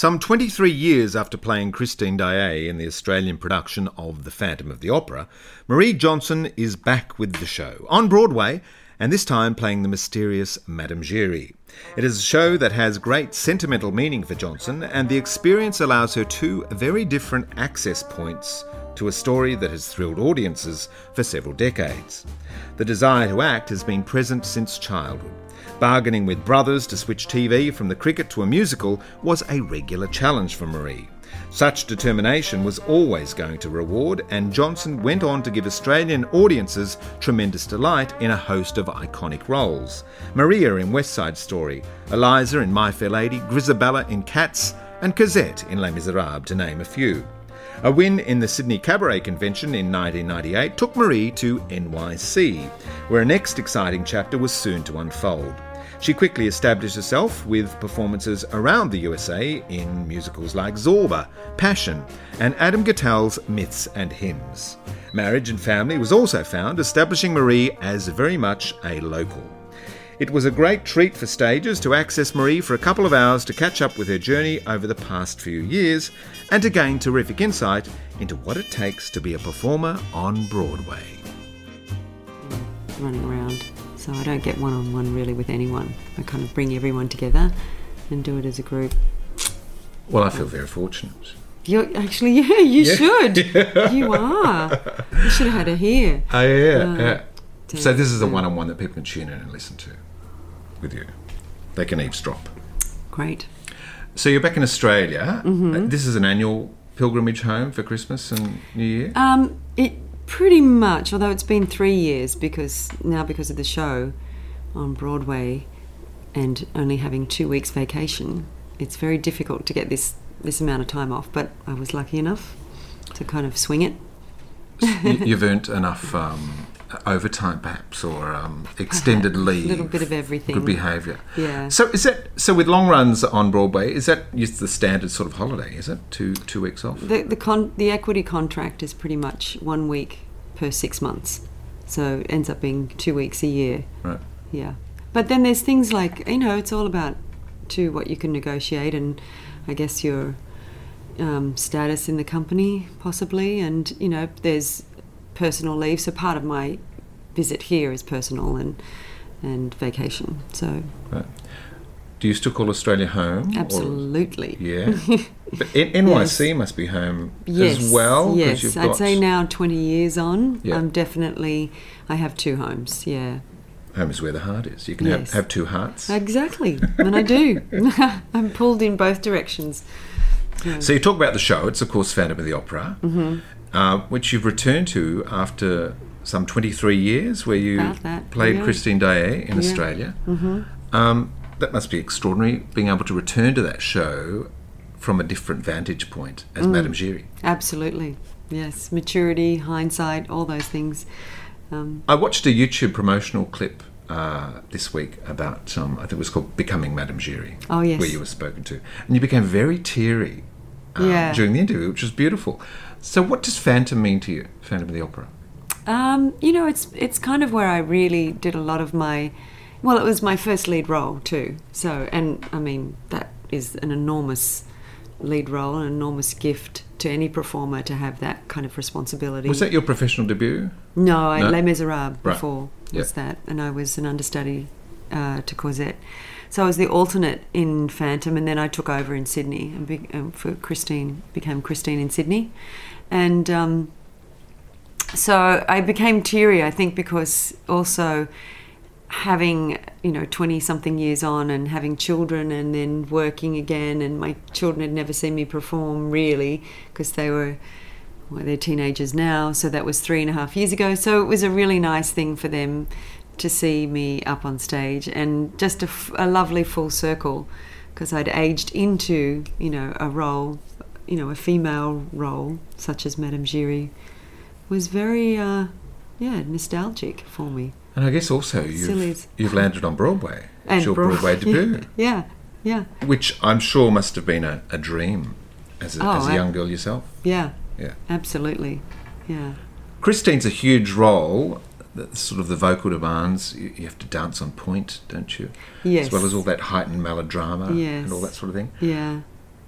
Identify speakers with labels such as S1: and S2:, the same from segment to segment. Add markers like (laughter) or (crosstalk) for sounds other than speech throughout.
S1: Some 23 years after playing Christine Daae in the Australian production of The Phantom of the Opera, Marie Johnson is back with the show on Broadway and this time playing the mysterious Madame Giry. It is a show that has great sentimental meaning for Johnson, and the experience allows her two very different access points to a story that has thrilled audiences for several decades. The desire to act has been present since childhood. Bargaining with brothers to switch TV from the cricket to a musical was a regular challenge for Marie. Such determination was always going to reward, and Johnson went on to give Australian audiences tremendous delight in a host of iconic roles. Maria in West Side Story, Eliza in My Fair Lady, Grisabella in Cats, and Cosette in Les Miserables, to name a few. A win in the Sydney Cabaret Convention in 1998 took Marie to NYC, where a next exciting chapter was soon to unfold. She quickly established herself with performances around the USA in musicals like Zorba, Passion, and Adam Guettel's Myths and Hymns. Marriage and Family was also found, establishing Marie as very much a local. It was a great treat for stages to access Marie for a couple of hours to catch up with her journey over the past few years and to gain terrific insight into what it takes to be a performer on Broadway.
S2: Running around so I don't get one on one really with anyone. I kind of bring everyone together and do it as a group.
S1: Well, I feel very fortunate.
S2: You're actually, (laughs) yeah, you yeah. should. (laughs) you are. You should have had her here.
S1: Oh, yeah. Uh, yeah. So, this is a one on one that people can tune in and listen to with you. They can eavesdrop.
S2: Great.
S1: So, you're back in Australia. Mm-hmm. This is an annual pilgrimage home for Christmas and New Year?
S2: Um, it Pretty much, although it's been three years because now because of the show on Broadway and only having two weeks vacation, it's very difficult to get this this amount of time off. But I was lucky enough to kind of swing it.
S1: You've earned enough um, overtime, perhaps, or um, extended perhaps, leave.
S2: A little bit of everything.
S1: Good behaviour.
S2: Yeah.
S1: So is that so with long runs on Broadway? Is that just the standard sort of holiday? Is it two two weeks off?
S2: The the con- the equity contract is pretty much one week per six months, so it ends up being two weeks a year.
S1: Right.
S2: Yeah. But then there's things like you know it's all about to what you can negotiate and I guess your um, status in the company possibly and you know there's personal leave. So part of my visit here is personal and and vacation. So.
S1: Right. Do you still call Australia home?
S2: Absolutely.
S1: Or, yeah. (laughs) but NYC yes. must be home
S2: yes.
S1: as well.
S2: Yes, I'd say now, 20 years on, yeah. I'm definitely, I have two homes, yeah.
S1: Home is where the heart is. You can yes. have, have two hearts.
S2: Exactly, and I do. (laughs) I'm pulled in both directions.
S1: Yeah. So you talk about the show. It's, of course, Phantom of the Opera.
S2: Mm-hmm
S1: uh, which you've returned to after some 23 years, where you played yeah. Christine Daae in. Australia.
S2: Mm-hmm.
S1: Um, that must be extraordinary, being able to return to that show from a different vantage point as mm. Madame Giry.
S2: Absolutely, yes. Maturity, hindsight, all those things. Um,
S1: I watched a YouTube promotional clip uh, this week about um, I think it was called "Becoming Madame Giry."
S2: Oh yes,
S1: where you were spoken to, and you became very teary um,
S2: yeah.
S1: during the interview, which was beautiful. So, what does Phantom mean to you, Phantom of the Opera?
S2: Um, you know, it's it's kind of where I really did a lot of my. Well, it was my first lead role too. So, and I mean that is an enormous lead role, an enormous gift to any performer to have that kind of responsibility.
S1: Was that your professional debut?
S2: No, I, no? Les Miserables before right. was that, and I was an understudy uh, to Cosette. So I was the alternate in Phantom, and then I took over in Sydney and be, um, for Christine, became Christine in Sydney, and um, so I became teary. I think because also having you know 20 something years on and having children and then working again and my children had never seen me perform really because they were well, they're teenagers now so that was three and a half years ago so it was a really nice thing for them to see me up on stage and just a, f- a lovely full circle because I'd aged into, you know, a role, you know, a female role such as Madame Giry was very, uh, yeah, nostalgic for me.
S1: And I guess also you've, you've landed on Broadway. And your Broadway (laughs) debut.
S2: yeah, yeah.
S1: Which I'm sure must have been a, a dream as a, oh, as a young girl yourself.
S2: Yeah.
S1: Yeah.
S2: Absolutely. Yeah.
S1: Christine's a huge role sort of the vocal demands. You, you, have to dance on point, don't you?
S2: Yes.
S1: As well as all that heightened melodrama
S2: yes.
S1: and all that sort of thing.
S2: Yeah.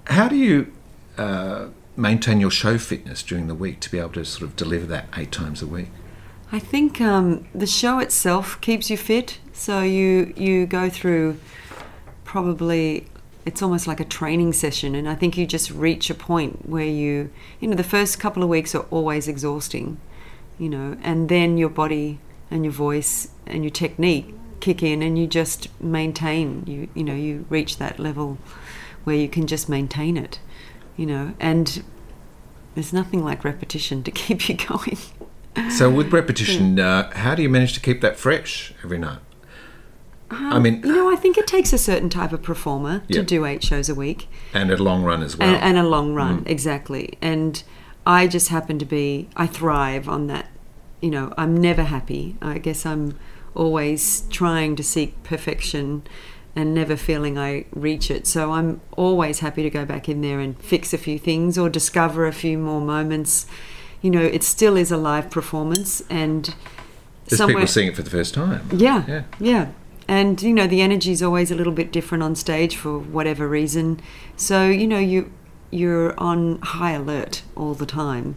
S1: How do you uh, maintain your show fitness during the week to be able to sort of deliver that eight times a week?
S2: I think um, the show itself keeps you fit. So you you go through probably it's almost like a training session, and I think you just reach a point where you you know the first couple of weeks are always exhausting, you know, and then your body and your voice and your technique kick in, and you just maintain. You you know you reach that level where you can just maintain it, you know, and there's nothing like repetition to (laughs) keep you going.
S1: So with (sighs) repetition, uh, how do you manage to keep that fresh every night?
S2: Um, I mean, you know, I think it takes a certain type of performer to do eight shows a week,
S1: And a long run as well.
S2: and, and a long run, exactly. And I just happen to be, I thrive on that. You know, I'm never happy. I guess I'm always trying to seek perfection and never feeling I reach it. So I'm always happy to go back in there and fix a few things or discover a few more moments. You know, it still is a live performance, and
S1: There's people seeing it for the first time.
S2: yeah,
S1: Yeah.
S2: yeah. And you know the energy is always a little bit different on stage for whatever reason. So you know you you're on high alert all the time,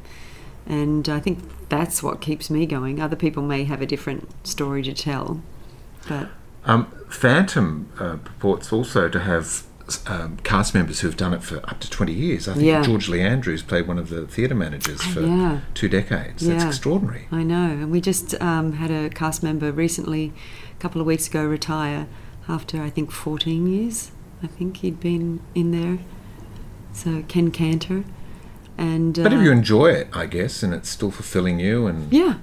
S2: and I think that's what keeps me going. Other people may have a different story to tell, but
S1: Um, Phantom uh, purports also to have um, cast members who have done it for up to 20 years. I think
S2: Yeah.
S1: George Lee Andrews played one of the theatre managers for
S2: Yeah.
S1: two decades. That's extraordinary.
S2: I know. And we just um, had a cast member recently, a couple of weeks ago, retire after I think 14 years. I think he'd been in there. So Ken Cantor, and
S1: But if
S2: uh,
S1: you enjoy it, I guess, and it's still fulfilling you, and
S2: Yeah,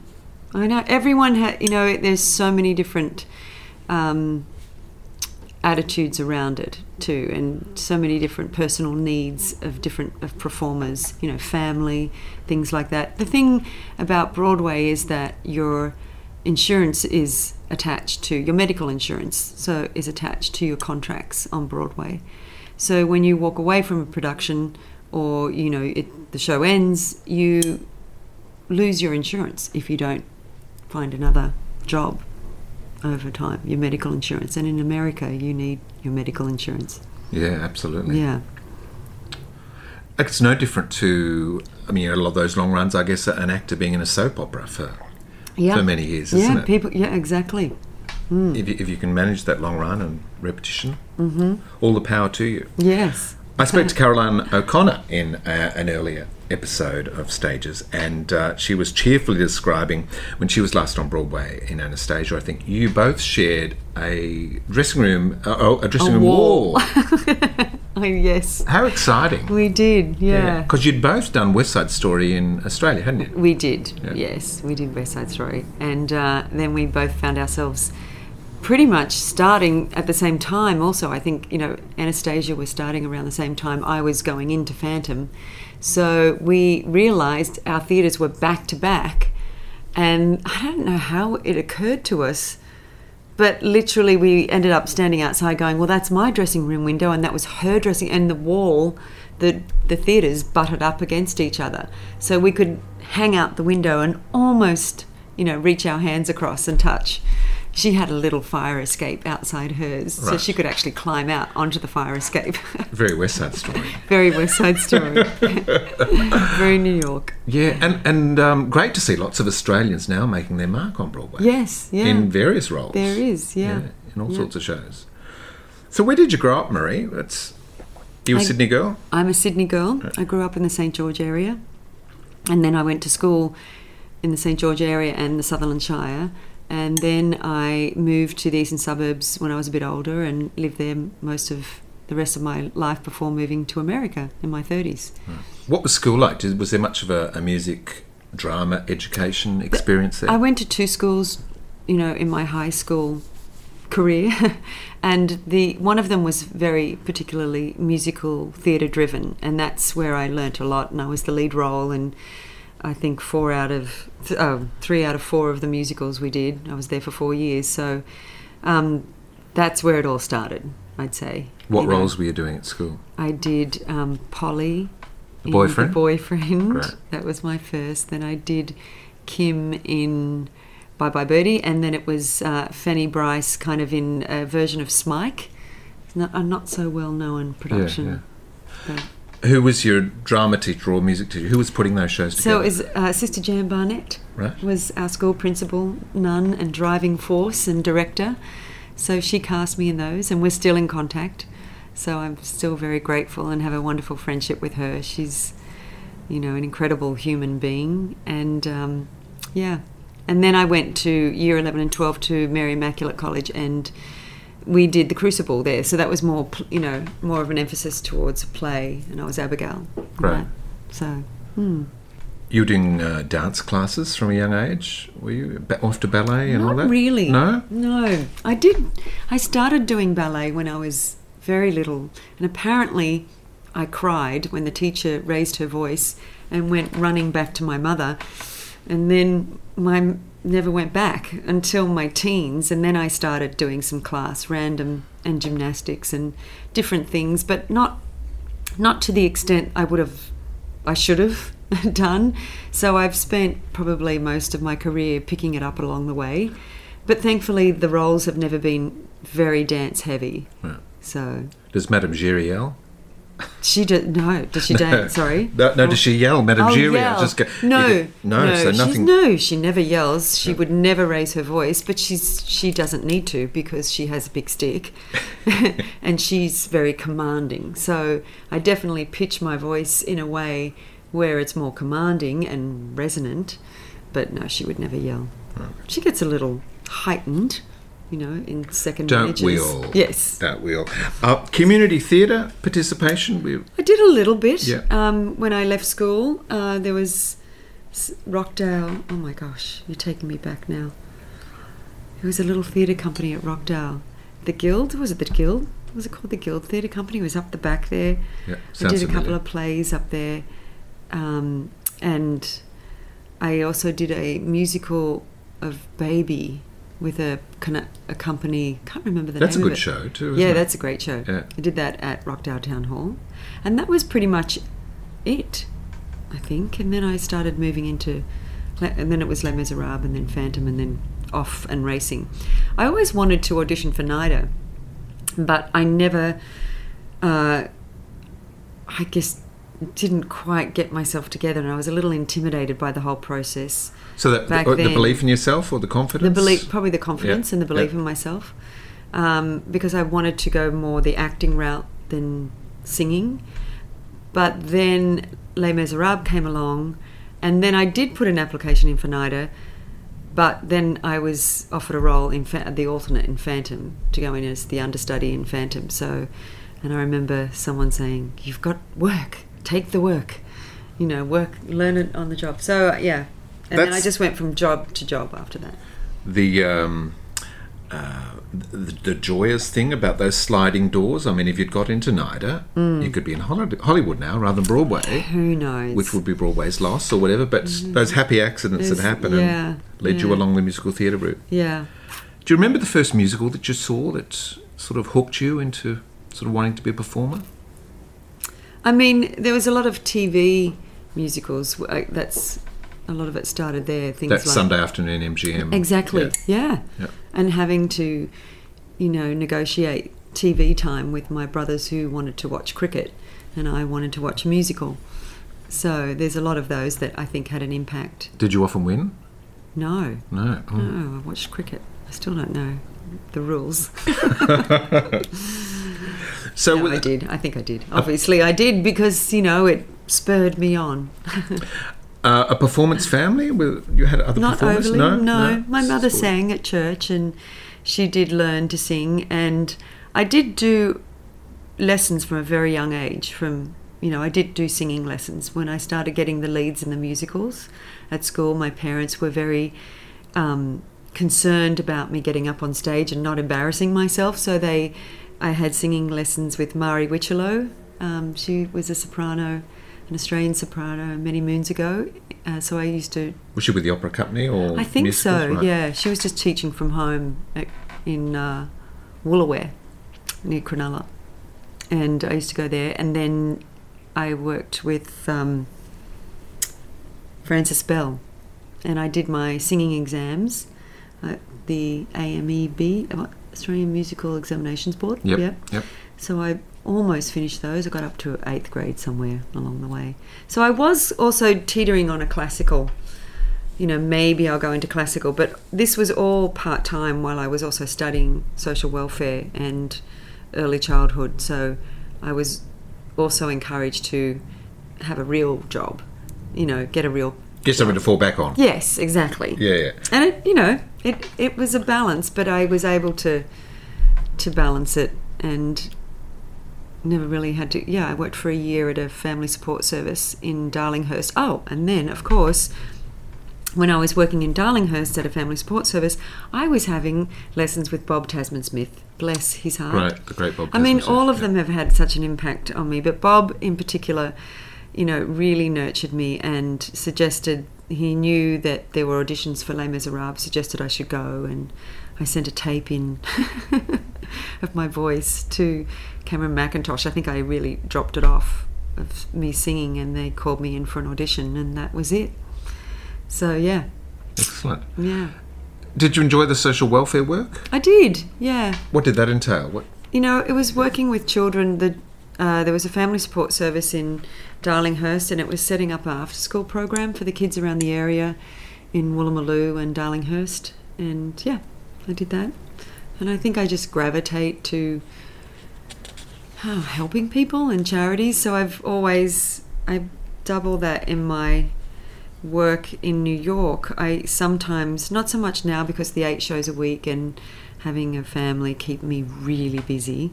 S2: I know. Everyone, ha- you know, there's so many different um, attitudes around it too, and so many different personal needs of different of performers. You know, family, things like that. The thing about Broadway is that your insurance is attached to your medical insurance, so is attached to your contracts on Broadway. So when you walk away from a production, or you know, it, the show ends, you lose your insurance if you don't find another job over time, your medical insurance. And in America, you need your medical insurance.
S1: yeah, absolutely.
S2: Yeah.
S1: It's no different to, I mean, a lot of those long runs, I guess, an actor being in a soap opera for,
S2: Yeah.
S1: for many years, isn't
S2: yeah,
S1: it?
S2: people. Yeah, exactly.
S1: If, you, if you can manage that long run and repetition, mm-hmm. all the power to you.
S2: Yes.
S1: I spoke to Caroline O'Connor in uh, an earlier episode of Stages, and uh, she was cheerfully describing when she was last on Broadway in Anastasia. I think you both shared a dressing room, uh, oh, a dressing
S2: A
S1: room
S2: wall.
S1: wall. (laughs)
S2: Oh yes,
S1: How exciting!
S2: we did. Yeah.
S1: because you'd both done West Side Story in Australia, hadn't you?
S2: We did,
S1: Yeah.
S2: yes, we did West Side Story, and uh, then we both found ourselves pretty much starting at the same time. Also, I think you know Anastasia was starting around the same time I was going into Phantom, so we realised our theatres were back to back, and I don't know how it occurred to us. But literally, we ended up standing outside going, Well, that's my dressing room window, and that was her dressing, and the wall, the, the theatres butted up against each other. So we could hang out the window and almost, you know, reach our hands across and touch. She had a little fire escape outside hers, so she could actually climb out onto the fire escape. (laughs)
S1: Very West Side Story.
S2: Very West Side Story. (laughs) Very New York.
S1: Yeah, and and um, great to see lots of Australians now making their mark on Broadway.
S2: Yes, yeah.
S1: in various roles.
S2: There is, yeah.
S1: in all
S2: Yeah.
S1: sorts of shows. So where did you grow up, Marie? That's you a
S2: I-
S1: Sydney girl.
S2: I'm a Sydney girl. I grew up in the St George area, and then I went to school in the St George area and the Sutherland Shire, and then I moved to the eastern suburbs when I was a bit older and lived there most of the rest of my life before moving to America in my 30s. Hmm.
S1: What was school like? Did, was there much of a, a music, drama, education experience there?
S2: I went to two schools, you know, in my high school career, (laughs) and the one of them was very particularly musical theatre driven, and that's where I learnt a lot. And I was the lead role, and I think four out of th- oh, three out of four of the musicals we did. I was there for four years, so um, that's where it all started. I'd say.
S1: what
S2: you know.
S1: roles were you doing at school?
S2: I did um, Polly.
S1: The boyfriend?
S2: The boyfriend.
S1: Great.
S2: That was my first. Then I did Kim in Bye Bye Birdie, and then it was uh, Fanny Brice, kind of in a version of Smike. Not a not so well known production.
S1: yeah.
S2: But-
S1: Who was your drama teacher or music teacher? Who was putting those shows
S2: So
S1: together?
S2: it was uh, Sister Jan Barnett
S1: Right.
S2: was our school principal, nun, and driving force and director. So she cast me in those, and we're still in contact. So I'm still very grateful and have a wonderful friendship with her. She's, you know, an incredible human being, and um, yeah. And then I went to year 11 and 12 to Mary Immaculate College, and we did the Crucible there. So that was more, you know, more of an emphasis towards play, and I was Abigail.
S1: Right.
S2: So. Hmm.
S1: you were doing uh, dance classes from a young age? Were you off to ballet and all
S2: Not
S1: that?
S2: really.
S1: No?
S2: No. I did. I started doing ballet when I was very little, and apparently, I cried when the teacher raised her voice and went running back to my mother, and then my never went back until my teens, and then I started doing some class, random and gymnastics and different things, but not not to the extent I would have, I should have (laughs) done. So I've spent probably most of my career picking it up along the way. But thankfully, the roles have never been very dance heavy.
S1: Right.
S2: So
S1: Does Madame Giry yell?
S2: She did no. Does she (laughs) dance? Sorry.
S1: No, no, does oh. she yell, Madame
S2: Oh, yell.
S1: Just go,
S2: no,
S1: go- no, so nothing.
S2: no, she never yells. She would never raise her voice, but she's she doesn't need to because she has a big stick, (laughs) and she's very commanding. So I definitely pitch my voice in a way where it's more commanding and resonant. But no, she would never yell. Hmm. She gets a little heightened, you know, in second
S1: Don't we all?
S2: Yes.
S1: Don't we all? Uh, community theatre participation? We,
S2: I did a little bit.
S1: Yeah.
S2: Um, when I left school, uh, there was Rockdale. Oh my gosh, you're taking me back now. There was a little theatre company at Rockdale. The Guild was it the Guild? Was it called the Guild Theatre Company? It was up the back there.
S1: yeah,
S2: I did a couple
S1: familiar.
S2: of plays up there, um, and I also did a musical of Baby with a a company. Can't remember the name.
S1: That's a good show too.
S2: Yeah,
S1: it?
S2: that's a great show.
S1: Yeah.
S2: I did that at Rockdale Town Hall, and that was pretty much it, I think. And then I started moving into, and then it was Les Miserables, and then Phantom, and then off and racing. I always wanted to audition for NIDA, but I never, uh, I guess, didn't quite get myself together, and I was a little intimidated by the whole process.
S1: So that the, the belief in yourself or the confidence?
S2: The belief, probably the confidence
S1: Yeah,
S2: and the belief
S1: yeah.
S2: in myself, um, because I wanted to go more the acting route than singing. But then Les Miserables came along, and then I did put an application in for NIDA, but then I was offered a role in fa- the alternate in Phantom to go in as the understudy in Phantom. So, and I remember someone saying, "You've got work. Take the work. You know, work, learn it on the job." So uh, yeah, and then I just went from job to job after that.
S1: the um, uh, the, the joyous thing about those sliding doors. I mean, if you'd got into NIDA,
S2: Mm.
S1: you could be in Hollywood, now rather than Broadway,
S2: Who knows?
S1: which would be Broadway's loss or whatever. But those happy accidents that
S2: Mm.
S1: Happen
S2: yeah,
S1: and led you along the musical theatre route.
S2: yeah.
S1: Do you remember the first musical that you saw that sort of hooked you into sort of wanting to be a performer?
S2: I mean, there was a lot of TV musicals. uh, That's a lot of it started there. Things
S1: That
S2: like
S1: Sunday afternoon MGM.
S2: exactly, yeah.
S1: Yeah.
S2: and having to, you know, negotiate TV time with my brothers who wanted to watch cricket, and I wanted to watch a musical. So there's a lot of those that I think had an impact.
S1: Did you often win?
S2: No,
S1: No. Oh.
S2: no, hmm. I watched cricket. I still don't know the rules. (laughs)
S1: So
S2: no,
S1: with-
S2: I did. I think I did. Uh, Obviously, I did because you know it spurred me on. (laughs)
S1: uh, a performance family? With you had other
S2: Not
S1: performers?
S2: overly.
S1: No,
S2: No, my mother sang at church, and she did learn to sing. And I did do lessons from a very young age. From you know, I did do singing lessons when I started getting the leads in the musicals at school. My parents were very um, concerned about me getting up on stage and not embarrassing myself, so they. I had singing lessons with Mari Wichelo. Um, she was a soprano, an Australian soprano, many moons ago. Uh, so I used to
S1: Was she with the opera company or?
S2: I think so.
S1: Right.
S2: Yeah, she was just teaching from home at, in uh, Woolooware near Cronulla, and I used to go there. And then I worked with um, Francis Bell, and I did my singing exams at the AMEB, uh, Australian Musical Examinations Board.
S1: Yep.
S2: Yep.
S1: Yep.
S2: So I almost finished those. I got up to eighth grade somewhere along the way. So I was also teetering on a classical. You know, maybe I'll go into classical, but this was all part time while I was also studying social welfare and early childhood. So I was also encouraged to have a real job. You know, get a real
S1: Get something to fall back on.
S2: Yes, exactly.
S1: Yeah, yeah.
S2: And it, you know, it it was a balance, but I was able to to balance it and never really had to. Yeah, I worked for a year at a family support service in Darlinghurst. Oh, and then of course. When I was working in Darlinghurst at a family support service, I was having lessons with Bob Tasman Smith. Bless his heart.
S1: Right, the great Bob.
S2: I mean, all of
S1: yeah.
S2: them have had such an impact on me, but Bob in particular, you know, really nurtured me and suggested he knew that there were auditions for Les Miserables, suggested I should go, and I sent a tape in (laughs) of my voice to Cameron Mackintosh. I think I really dropped it off of me singing, and they called me in for an audition, and that was it. So yeah,
S1: Excellent.
S2: yeah,
S1: Did you enjoy the social welfare work?
S2: I did. Yeah,
S1: What did that entail? What?
S2: You know, it was working with children. The uh, there was a family support service in Darlinghurst, and it was setting up an after-school program for the kids around the area in Woolloomooloo and Darlinghurst. And yeah, I did that. And I think I just gravitate to oh, helping people and charities. So I've always I double that in my work in New York. I sometimes not so much now because the eight shows a week and having a family keep me really busy.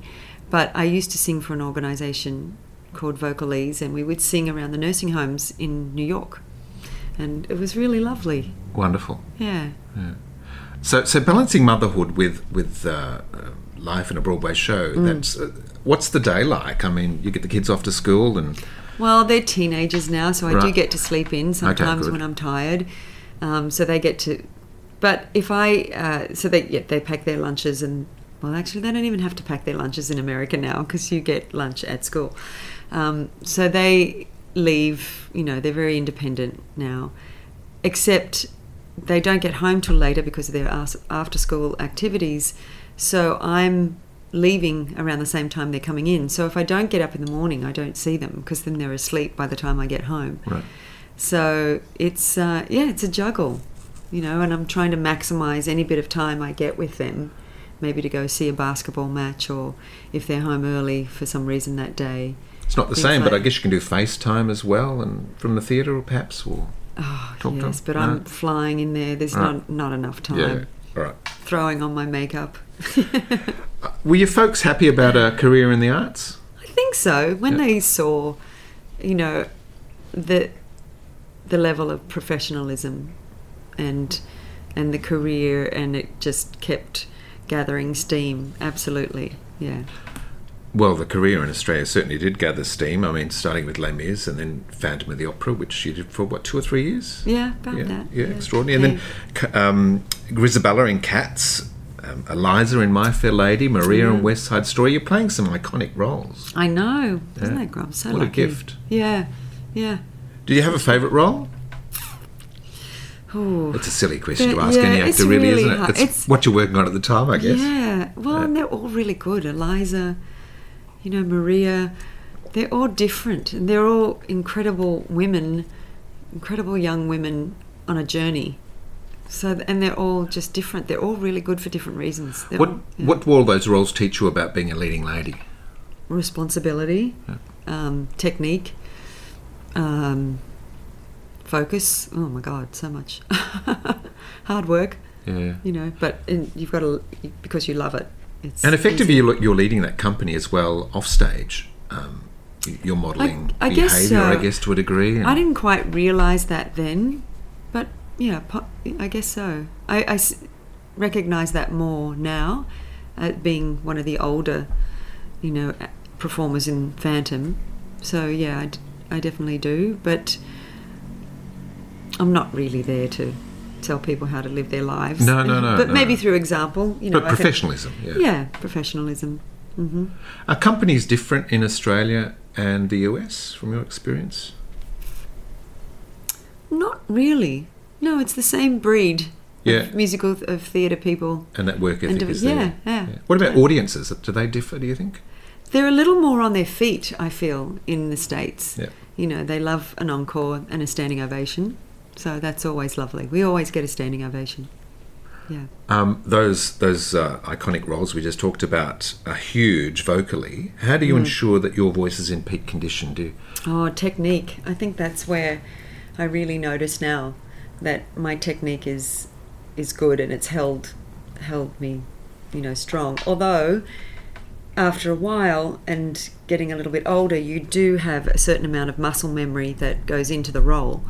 S2: But I used to sing for an organisation called Vocalese, and we would sing around the nursing homes in New York, and it was really lovely.
S1: Wonderful.
S2: Yeah.
S1: So, so balancing motherhood with with uh, uh, life in a Broadway show.
S2: Mm.
S1: That's uh, what's the day like? I mean, you get the kids off to school, and
S2: Well, they're teenagers now, so I do get to sleep in sometimes
S1: good.
S2: when I'm tired. Um, so they get to, but if I, uh, so they yeah, they pack their lunches and well, actually they don't even have to pack their lunches in America now because you get lunch at school. Um, so they leave. You know, they're very independent now, except they don't get home till later because of their after school activities. So I'm leaving around the same time they're coming in. So if I don't get up in the morning, I don't see them because then they're asleep by the time I get home.
S1: right.
S2: So it's uh, yeah, it's a juggle, you know, and I'm trying to maximize any bit of time I get with them. Maybe to go see a basketball match, or if they're home early for some reason that day.
S1: It's not the same, but I guess you can do FaceTime as well, and from the theatre, or perhaps, or
S2: Oh
S1: Talk to
S2: yes,
S1: them.
S2: but
S1: No.
S2: I'm flying in there. There's
S1: Right.
S2: not not enough time.
S1: yeah, all right.
S2: Throwing on my makeup.
S1: Uh, were your folks happy about a career in the arts?
S2: I think so. When
S1: Yeah.
S2: they saw, you know, the the level of professionalism and and the career, and it just kept gathering steam. Absolutely, yeah.
S1: Well, the career in Australia certainly did gather steam. I mean, starting with Les Mis and then Phantom of the Opera, which you did for what two or three years.
S2: Yeah, about
S1: yeah,
S2: that.
S1: yeah, extraordinary. And then um, Grisabella in Cats, um, Eliza in My Fair Lady, Maria in West Side Story. You're playing some iconic roles.
S2: I know, isn't
S1: Yeah.
S2: that great? I'm so
S1: What a
S2: lucky.
S1: gift.
S2: Yeah, yeah.
S1: Do you have a favourite role?
S2: Ooh.
S1: It's a silly question to
S2: Yeah,
S1: ask any
S2: yeah, it's
S1: actor, really,
S2: really
S1: isn't it? It's,
S2: It's-
S1: what you're working on at the time, I guess.
S2: Yeah. Well,
S1: Yeah.
S2: and they're all really good. Eliza, you know, Maria, they're all different. And they're all incredible women, incredible young women on a journey. So, and they're all just different. They're all really good for different reasons. They're
S1: What
S2: all, yeah.
S1: What do all those roles teach you about being a leading lady?
S2: responsibility, um, technique, um, focus. Oh my God, so much (laughs) hard work.
S1: Yeah.
S2: You know, but in, you've got to because you love it. It's
S1: And effectively,
S2: easy.
S1: you're, leading that company as well off stage. Um, you're modelling
S2: I guess
S1: behaviour, I
S2: so.
S1: guess, to a degree.
S2: I didn't quite realise that then, but yeah, I guess so. I recognise that more now, uh, being one of the older, you know, performers in Phantom. So yeah, I, d- I definitely do, but I'm not really there to tell people how to live their lives.
S1: No, no, no,
S2: But
S1: no.
S2: maybe through example, you know.
S1: but
S2: I think-
S1: professionalism, yeah.
S2: yeah, professionalism. hmm
S1: Are companies different in Australia and the US from your experience?
S2: Not really. No, it's the same breed.
S1: Yeah.
S2: Of musical of theatre people.
S1: And that work ethic
S2: do-
S1: is
S2: yeah,
S1: there?
S2: yeah.
S1: What about audiences? Do they differ, do you think?
S2: they're a little more on their feet. I feel in the states.
S1: Yeah.
S2: You know, they love an encore and a standing ovation, so that's always lovely. We always get a standing ovation. Yeah.
S1: Um, those those uh, iconic roles we just talked about are huge vocally. How do you
S2: Mm.
S1: ensure that your voice is in peak condition? Do you,
S2: Oh, technique. I think that's where I really notice now that my technique is is good and it's held held me, you know, strong. Although after a while and getting a little bit older, you do have a certain amount of muscle memory that goes into the role.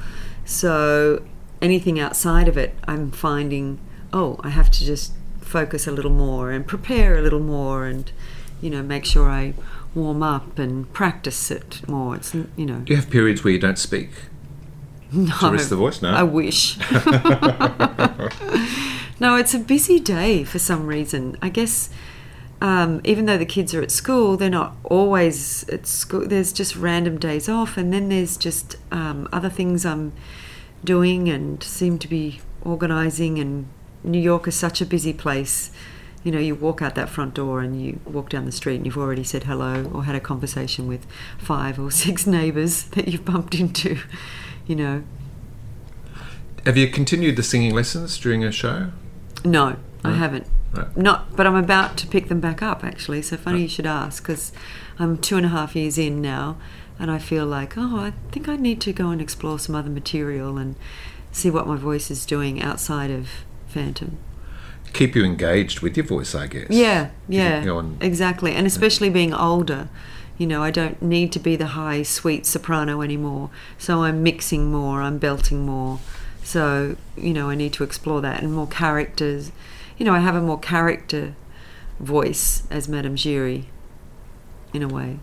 S2: So anything outside of it, I'm finding, oh, I have to just focus a little more and prepare a little more and, you know, make sure I warm up and practice it more. It's, you know,
S1: do you have periods where you don't speak
S2: no,
S1: to rest the voice? No.
S2: I wish. (laughs) (laughs) no, it's a busy day for some reason. I guess um, even though the kids are at school, they're not always at school. There's just random days off, and then there's just um, other things I'm doing and seem to be organising. And New York is such a busy place. You know, you walk out that front door and you walk down the street and you've already said hello or had a conversation with five or (laughs) six neighbours that you've bumped into. You know,
S1: have you continued the singing lessons during a show?
S2: No, I haven't.
S1: Right.
S2: Not, but I'm about to pick them back up. Actually, so funny you should ask because I'm two and a half years in now, and I feel like, oh, I think I need to go and explore some other material and see what my voice is doing outside of Phantom.
S1: Keep you engaged with your voice, I guess.
S2: Yeah, yeah, exactly. And especially being older, you know, I don't need to be the high, sweet soprano anymore. So I'm mixing more, I'm belting more. So, you know, I need to explore that and more characters. You know, I have a more character voice as Madame Giry, in a way.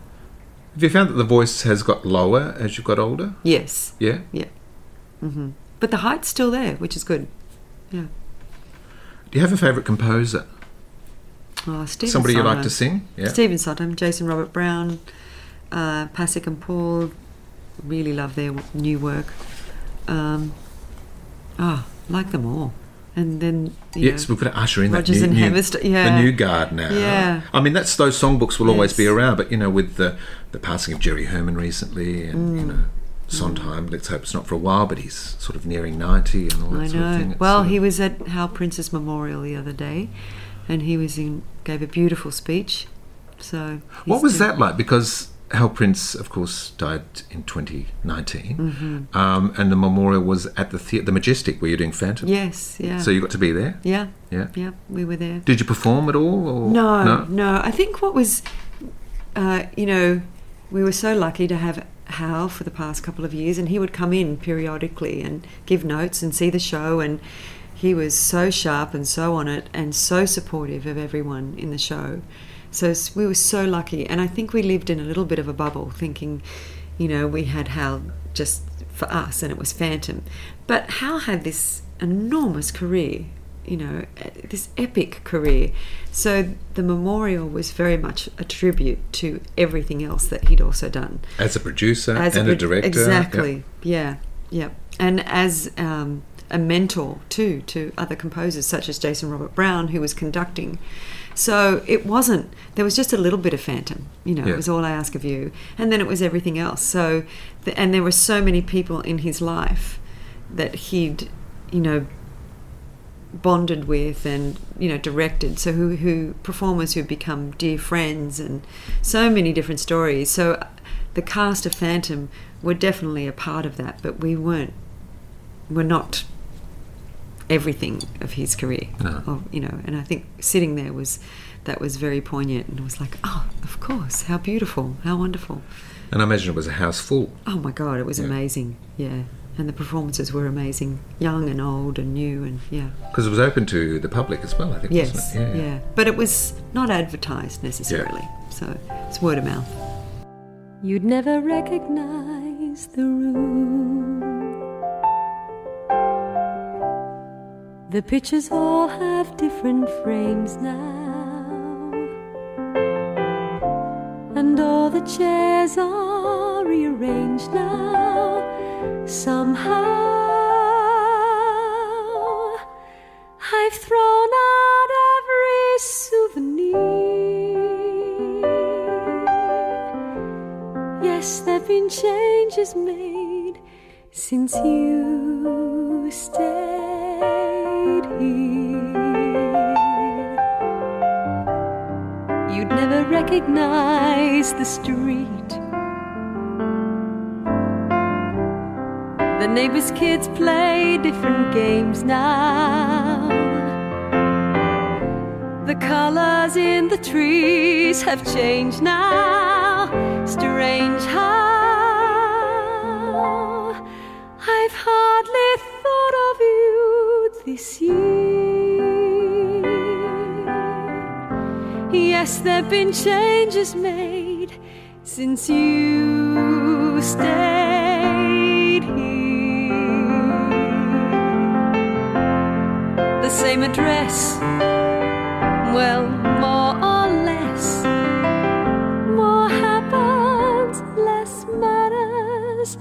S1: Have you found that the voice has got lower as you've got older?
S2: Yes,
S1: Yeah. Yeah.
S2: hmm but the height's still there, which is good. Yeah.
S1: Do you have a favourite composer?
S2: Oh, Stephen
S1: Somebody you like to sing? Yeah.
S2: Stephen Sondheim, Jason Robert Brown, uh, Pasek and Paul, really love their new work. Um, oh, like them all. And then, you
S1: Yes,
S2: know,
S1: we've got to usher in
S2: Rodgers
S1: that new,
S2: and Hammerstein, yeah.
S1: the new guard now.
S2: Yeah.
S1: I mean, that's those songbooks will always be around, but you know, with the the passing of Jerry Herman recently, and you
S2: Mm.
S1: know, Sondheim. Let's hope it's not for a while, but he's sort of nearing ninety and all that
S2: I
S1: sort of
S2: know.
S1: thing. It's,
S2: well,
S1: uh,
S2: he was at Hal Prince's memorial the other day, and he was in gave a beautiful speech. So
S1: What was that like? Because Hal Prince, of course, died in 2019,
S2: Mm-hmm.
S1: um, and the memorial was at the thea- the Majestic, where you're doing Phantom.
S2: Yes, yeah,
S1: So you got to be there.
S2: yeah,
S1: Yeah.
S2: yeah. We were there.
S1: Did you perform at all? Or?
S2: No, no, I think what was, uh, you know, we were so lucky to have Hal for the past couple of years, and he would come in periodically and give notes and see the show, and he was so sharp and so on it, and so supportive of everyone in the show. So we were so lucky, and I think we lived in a little bit of a bubble, thinking, you know, we had Hal just for us, and it was Phantom, but Hal had this enormous career you know, this epic career. So the memorial was very much a tribute to everything else that he'd also done
S1: As a producer
S2: as
S1: and a,
S2: pro-
S1: director.
S2: Exactly. Yeah. Yeah. And as um, a mentor too to other composers such as Jason Robert Brown, who was conducting. So it wasn't. There was just a little bit of Phantom. You know,
S1: Yeah.
S2: it was all I ask of you, and then it was everything else. So, the, and there were so many people in his life that he'd, you know, bonded with and you know directed so who who performers who become dear friends and so many different stories so the cast of phantom were definitely a part of that but we weren't we're not everything of his career
S1: No.
S2: Or, you know and i think sitting there was that was very poignant and it was like oh of course how beautiful how wonderful
S1: And I imagine it was a house full.
S2: oh my god it was
S1: Yeah.
S2: amazing yeah and the performances were amazing young and old and new and yeah
S1: Because it was open to the public as well, I think,
S2: Yes,
S1: wasn't it?
S2: yeah. But it was not advertised necessarily. So it's word of mouth.
S3: You'd never recognize the room. The pictures all have different frames now, and all the chairs are rearranged now somehow. I've thrown out every souvenir.
S4: Yes, there've been changes made since you. Recognize the street. The neighbors' kids play different games now. The colors in the trees have changed now. Strange how Yes, there've been changes made since you stayed here. The same address well, more or less. More happens, less matters,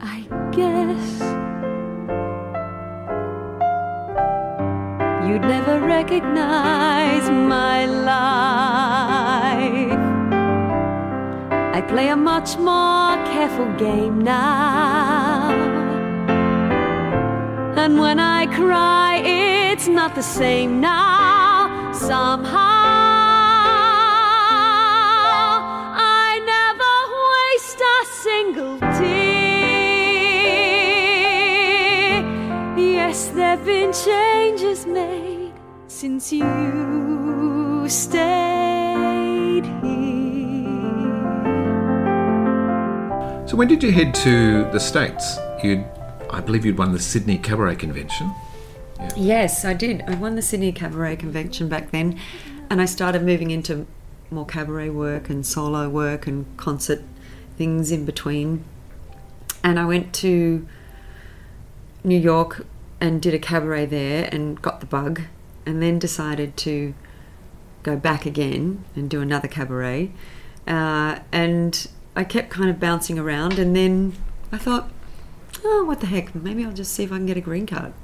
S4: I guess. You'd never recognize my much more careful game now. And when I cry, it's not the same now somehow. I never waste a single tear. Yes, there've been changes made since you stayed
S1: So when did you head to the States? You'd, I believe you'd won the Sydney Cabaret Convention.
S2: Yes, I did. I won the Sydney Cabaret Convention back then, and I started moving into more cabaret work and solo work and concert things in between. And I went to New York and did a cabaret there and got the bug, and then decided to go back again and do another cabaret. Uh, and I kept kind of bouncing around, and then I thought, oh, what the heck? Maybe I'll just see if I can get a green card.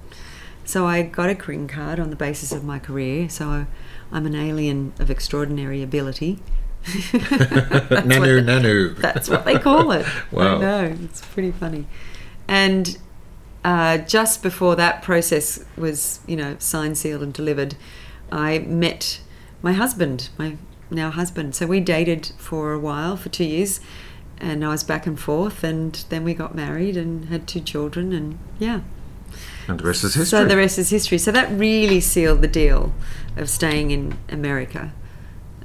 S2: So I got a green card on the basis of my career. So I'm an alien of extraordinary ability. (laughs)
S1: nanu, what, nanu. (laughs)
S2: That's what they call it. (laughs) wow. I know. It's pretty funny. And uh, just before that process was, you know, signed, sealed, and delivered, I met my husband, my now husband. So we dated for a while, for two years, and I was back and forth, and then we got married and had two children, and yeah,
S1: and the rest is history.
S2: So the rest is history. So that really sealed the deal of staying in America,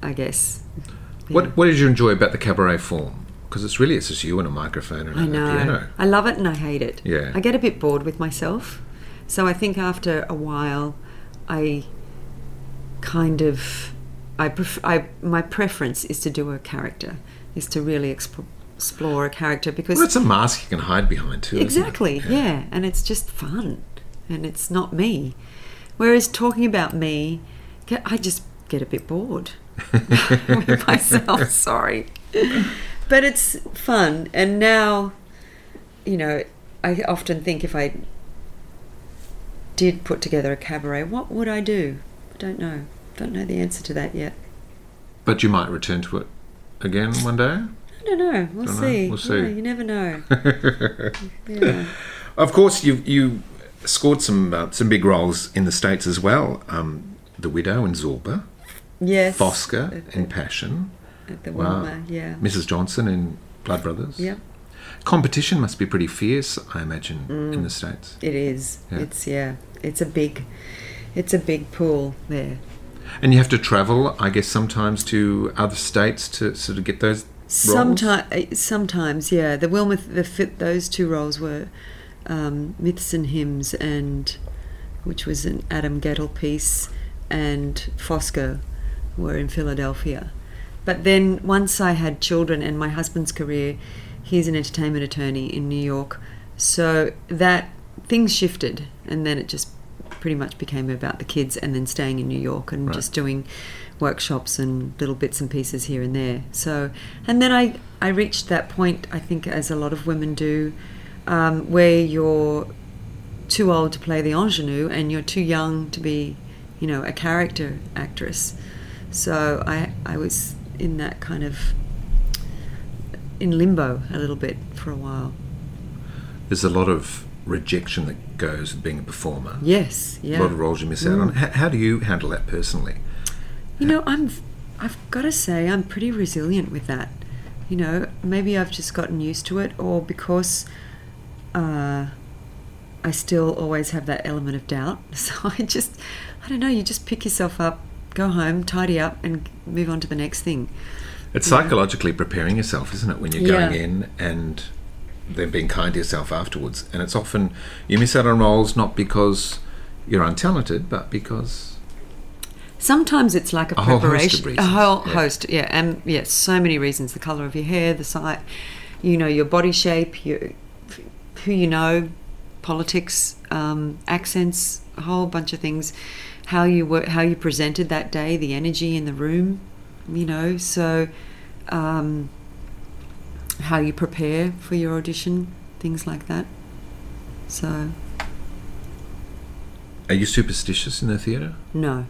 S2: I guess.
S1: Yeah. What What did you enjoy about the cabaret form? Because it's really it's just you and a microphone and I know. a piano.
S2: I love it and I hate it.
S1: Yeah.
S2: I get a bit bored with myself. So I think after a while, I kind of I, pref- I my preference is to do a character, is to really exp- explore a character because
S1: well, it's a mask you can hide behind too.
S2: Exactly, yeah. yeah, and it's just fun and it's not me. Whereas talking about me, I just get a bit bored (laughs) with myself. (laughs) Sorry, but it's fun. And now, you know, I often think if I did put together a cabaret, what would I do? I don't know. Don't know the answer to that yet.
S1: But you might return to it again one day.
S2: I don't know. We'll don't see. Know. We'll see. you never know. (laughs)
S1: yeah. Of course, you you scored some uh, some big roles in the states as well. Um, the Widow in Zorba.
S2: Yes.
S1: Fosca in Passion.
S2: At the wow. yeah.
S1: Mrs. Johnson in Blood Brothers.
S2: Yeah.
S1: Competition must be pretty fierce, I imagine, mm. in the states.
S2: It is. Yeah. It's yeah. It's a big, it's a big pool there.
S1: And you have to travel, I guess, sometimes to other states to sort of get those.
S2: Sometimes, uh, sometimes, yeah. The Wilmuth, the fit, those two roles were um, Myths and Hymns, and which was an Adam Guettel piece, and Fosca were in Philadelphia. But then once I had children and my husband's career, he's an entertainment attorney in New York, so that things shifted, and then it just pretty much became about the kids and then staying in New York and right. just doing workshops and little bits and pieces here and there. So, and then I I reached that point I think as a lot of women do um, where you're too old to play the ingenue and you're too young to be, you know, a character actress. So I I was in that kind of in limbo a little bit for a while.
S1: There's a lot of rejection that goes with being a performer.
S2: Yes, yeah.
S1: A lot of roles you miss out on. How, how do you handle that personally?
S2: You know, I'm. I've got to say, I'm pretty resilient with that. You know, maybe I've just gotten used to it, or because uh, I still always have that element of doubt. (laughs) So I just, I don't know. You just pick yourself up, go home, tidy up, and move on to the next thing.
S1: It's psychologically preparing yourself, isn't it, when you're
S2: Yeah.
S1: going in and then being kind to yourself afterwards. And it's often you miss out on roles not because you're untalented, but because
S2: Sometimes it's like a,
S1: A whole host of
S2: preparation, a whole
S1: yeah.
S2: host, yeah, and yes, so many reasons: the color of your hair, the size, you know, your body shape, your, who you know, politics, um, accents, a whole bunch of things, how you were, how you presented that day, the energy in the room, you know, so um, how you prepare for your audition, things like that. So
S1: are you superstitious in the theatre?
S2: no,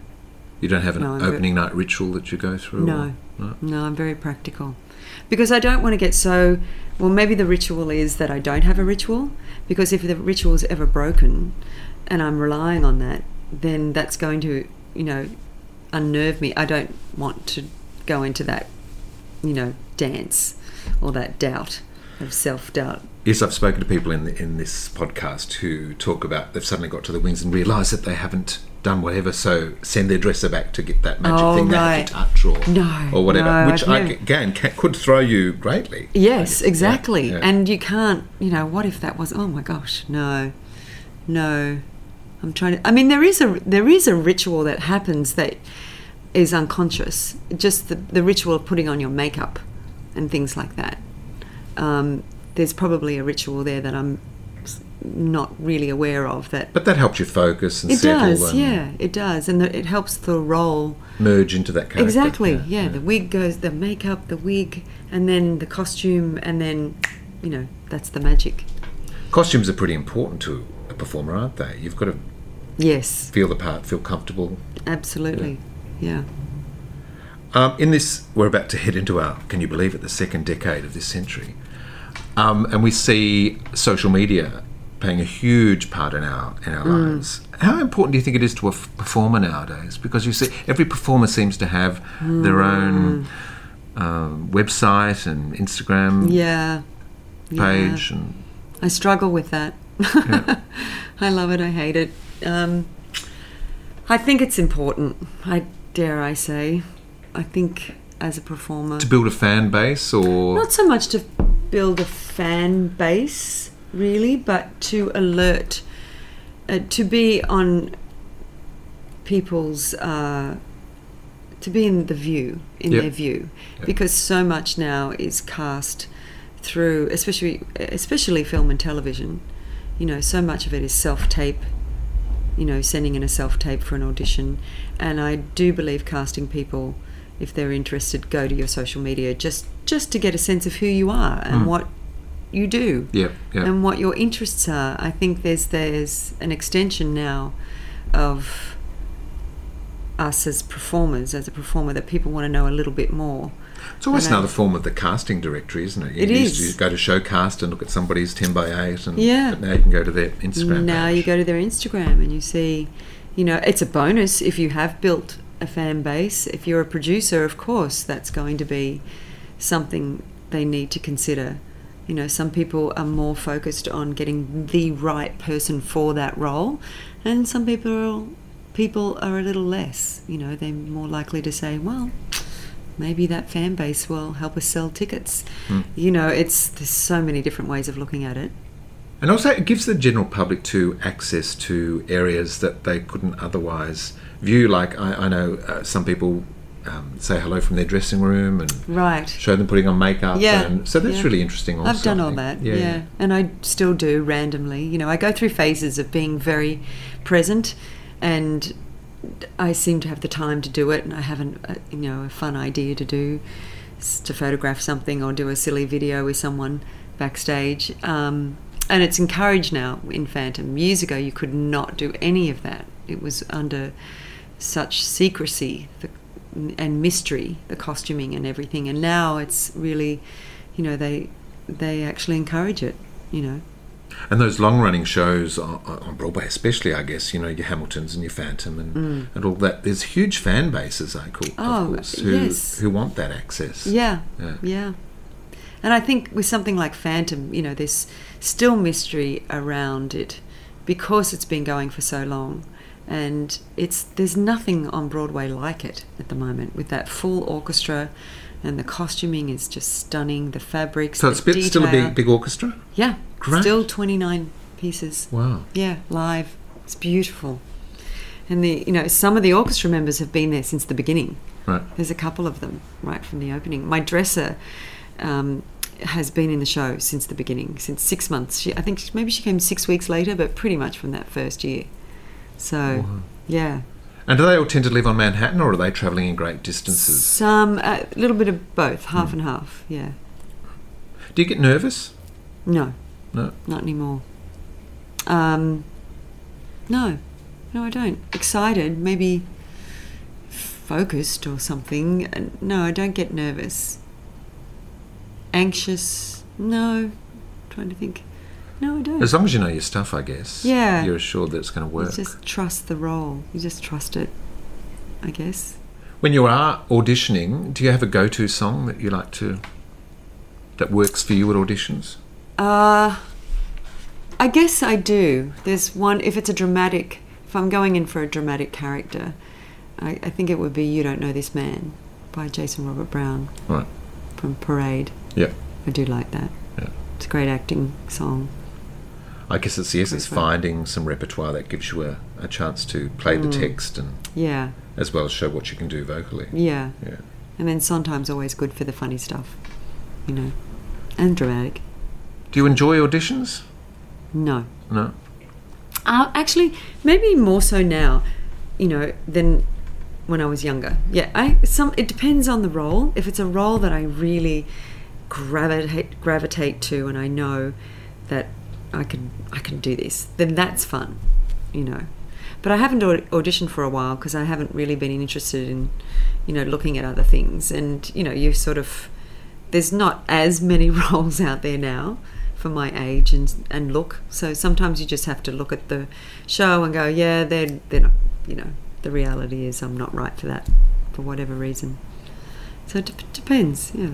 S1: You don't have an
S2: No, I'm very-
S1: opening night ritual that you go through?
S2: No.
S1: or- no.
S2: No, I'm very practical. Because I don't want to get so. Well, maybe the ritual is that I don't have a ritual. Because if the ritual is ever broken and I'm relying on that, then that's going to, you know, unnerve me. I don't want to go into that, you know, dance or that doubt of self doubt.
S1: Yes, I've spoken to people in in this podcast who talk about they've suddenly got to the wings and realise that they haven't done whatever, so send their dresser back to get that magic
S2: Oh,
S1: thing they
S2: right.
S1: have to touch or
S2: No,
S1: or whatever,
S2: no,
S1: which I, again ca could throw you greatly.
S2: Yes,
S1: Yeah,
S2: exactly.
S1: yeah.
S2: And you can't, you know, what if that was? Oh my gosh, no, no. I'm trying to. I mean, there is a there is a ritual that happens that is unconscious. Just the the ritual of putting on your makeup and things like that. Um, there's probably a ritual there that I'm not really aware of. That
S1: But that helps you focus and
S2: it
S1: settle
S2: does,
S1: and
S2: yeah, it does, and the, it helps the role
S1: merge into that character.
S2: Exactly. Yeah, The wig goes, the makeup, the wig, and then the costume, and then, you know, that's the magic.
S1: Costumes are pretty important to a performer, aren't they? You've got to
S2: Yes,
S1: feel the part, feel comfortable.
S2: absolutely. Yeah.
S1: Um, in this, we're about to head into our, can you believe it, the second decade of this century. Um, and we see social media playing a huge part in our in our
S2: Mm.
S1: lives. How important do you think it is to a f- performer nowadays? Because you see, every performer seems to have their own um, website and Instagram
S2: Mm. Yeah. Yeah.
S1: page, and
S2: I struggle with that. (laughs) I love it. I hate it. Um, I think it's important. I dare I say. I think as a performer,
S1: to build a fan base, or
S2: not so much to build a fan base really but to alert uh, to be on people's uh, to be in the view in
S1: Yep.
S2: their view
S1: Yep.
S2: because so much now is cast through especially especially film and television you know so much of it is self tape you know sending in a self tape for an audition and I do believe casting people if they're interested go to your social media just just to get a sense of who you are and
S1: Mm.
S2: what you do
S1: Yep, yep.
S2: and what your interests are. I think there's there's an extension now of us as performers, as a performer, that people want to know a little bit more.
S1: It's always another form of the casting directory, isn't it? You
S2: It
S1: used
S2: is.
S1: to go to Showcast and look at somebody's 10 by 8, and
S2: Yeah.
S1: but now you can go to their Instagram
S2: now
S1: page.
S2: you go to their Instagram and you see, you know, it's a bonus if you have built a fan base. If you're a producer, of course, that's going to be something they need to consider. You know, some people are more focused on getting the right person for that role, and some people are, people are a little less. You know, they're more likely to say, well. Maybe that fan base will help us sell tickets.
S1: Mm.
S2: You know, it's there's so many different ways of looking at it.
S1: And also, it gives the general public to access to areas that they couldn't otherwise view. Like I, I know uh, some people um, say hello from their dressing room and
S2: Right.
S1: show them putting on makeup.
S2: Yeah,
S1: and so that's
S2: yeah.
S1: really interesting. Also,
S2: I've done all that, yeah, and I still do randomly. You know, I go through phases of being very present, and I seem to have the time to do it, and I haven't, uh, you know, a fun idea to do, to photograph something or do a silly video with someone backstage. Um, and it's encouraged now in Phantom. Years ago, you could not do any of that. It was under such secrecy and mystery, the costuming and everything. And now it's really you know, they they actually encourage it. You know.
S1: And those long running shows on, Broadway, especially, I guess, you know, your Hamiltons and your Phantom and,
S2: Mm.
S1: and all that. There's huge fan bases, I call,
S2: Oh,
S1: of course, who,
S2: yes.
S1: who want that access.
S2: Yeah,
S1: Yeah.
S2: yeah. And I think with something like Phantom, you know, there's still mystery around it because it's been going for so long. And it's there's nothing on Broadway like it at the moment with that full orchestra and the costuming is just stunning, the fabrics.
S1: So it's bit, still a big, big orchestra?
S2: Yeah.
S1: Great.
S2: Still 29 pieces.
S1: Wow.
S2: Yeah, live. It's beautiful. And the you know, some of the orchestra members have been there since the beginning.
S1: Right.
S2: There's a couple of them right from the opening. My dresser um, has been in the show since the beginning, since six months. She, I think she- maybe she came six weeks later, but pretty much from that first year. So, yeah,
S1: And do they all tend to live on Manhattan or are they travelling in great distances?
S2: some a little bit of both, half and half. Yeah,
S1: Do you get nervous?
S2: no,
S1: No.
S2: not anymore. Um, no, no, I don't. Excited, maybe focused or something. Uh, No, I don't get nervous. Anxious? No. trying to think. No, I don't.
S1: As long as you know your stuff, I guess.
S2: Yeah.
S1: You're assured that it's going to
S2: You
S1: work.
S2: just trust the role. You just trust it, I guess.
S1: When you are auditioning, do you have a go to song that you like to. that works for you at auditions?
S2: Uh, I guess I do. There's one, if it's a dramatic, if I'm going in for a dramatic character, I, I think it would be You Don't Know This Man by Jason Robert Brown
S1: Right.
S2: from Parade.
S1: Yeah.
S2: I do like that.
S1: Yeah.
S2: It's a great acting song.
S1: I guess it's yes, it's finding some repertoire that gives you a, a chance to play
S2: Mm.
S1: the text and
S2: Yeah,
S1: as well as show what you can do vocally.
S2: yeah.
S1: Yeah.
S2: And then sometimes always good for the funny stuff, you know, and dramatic.
S1: Do you enjoy auditions?
S2: No.
S1: No.
S2: Uh, actually, maybe more so now, you know, than when I was younger. Yeah, I some it depends on the role. If it's a role that I really gravitate gravitate to, and I know that I can I can do this, then that's fun, you know. But I haven't au- auditioned for a while because I haven't really been interested in, you know, looking at other things. And you know, you sort of there's not as many (laughs) roles out there now for my age and and look. So sometimes you just have to look at the show and go, yeah, they're they're not. You know, the reality is I'm not right for that for whatever reason. So it dep depends. Yeah.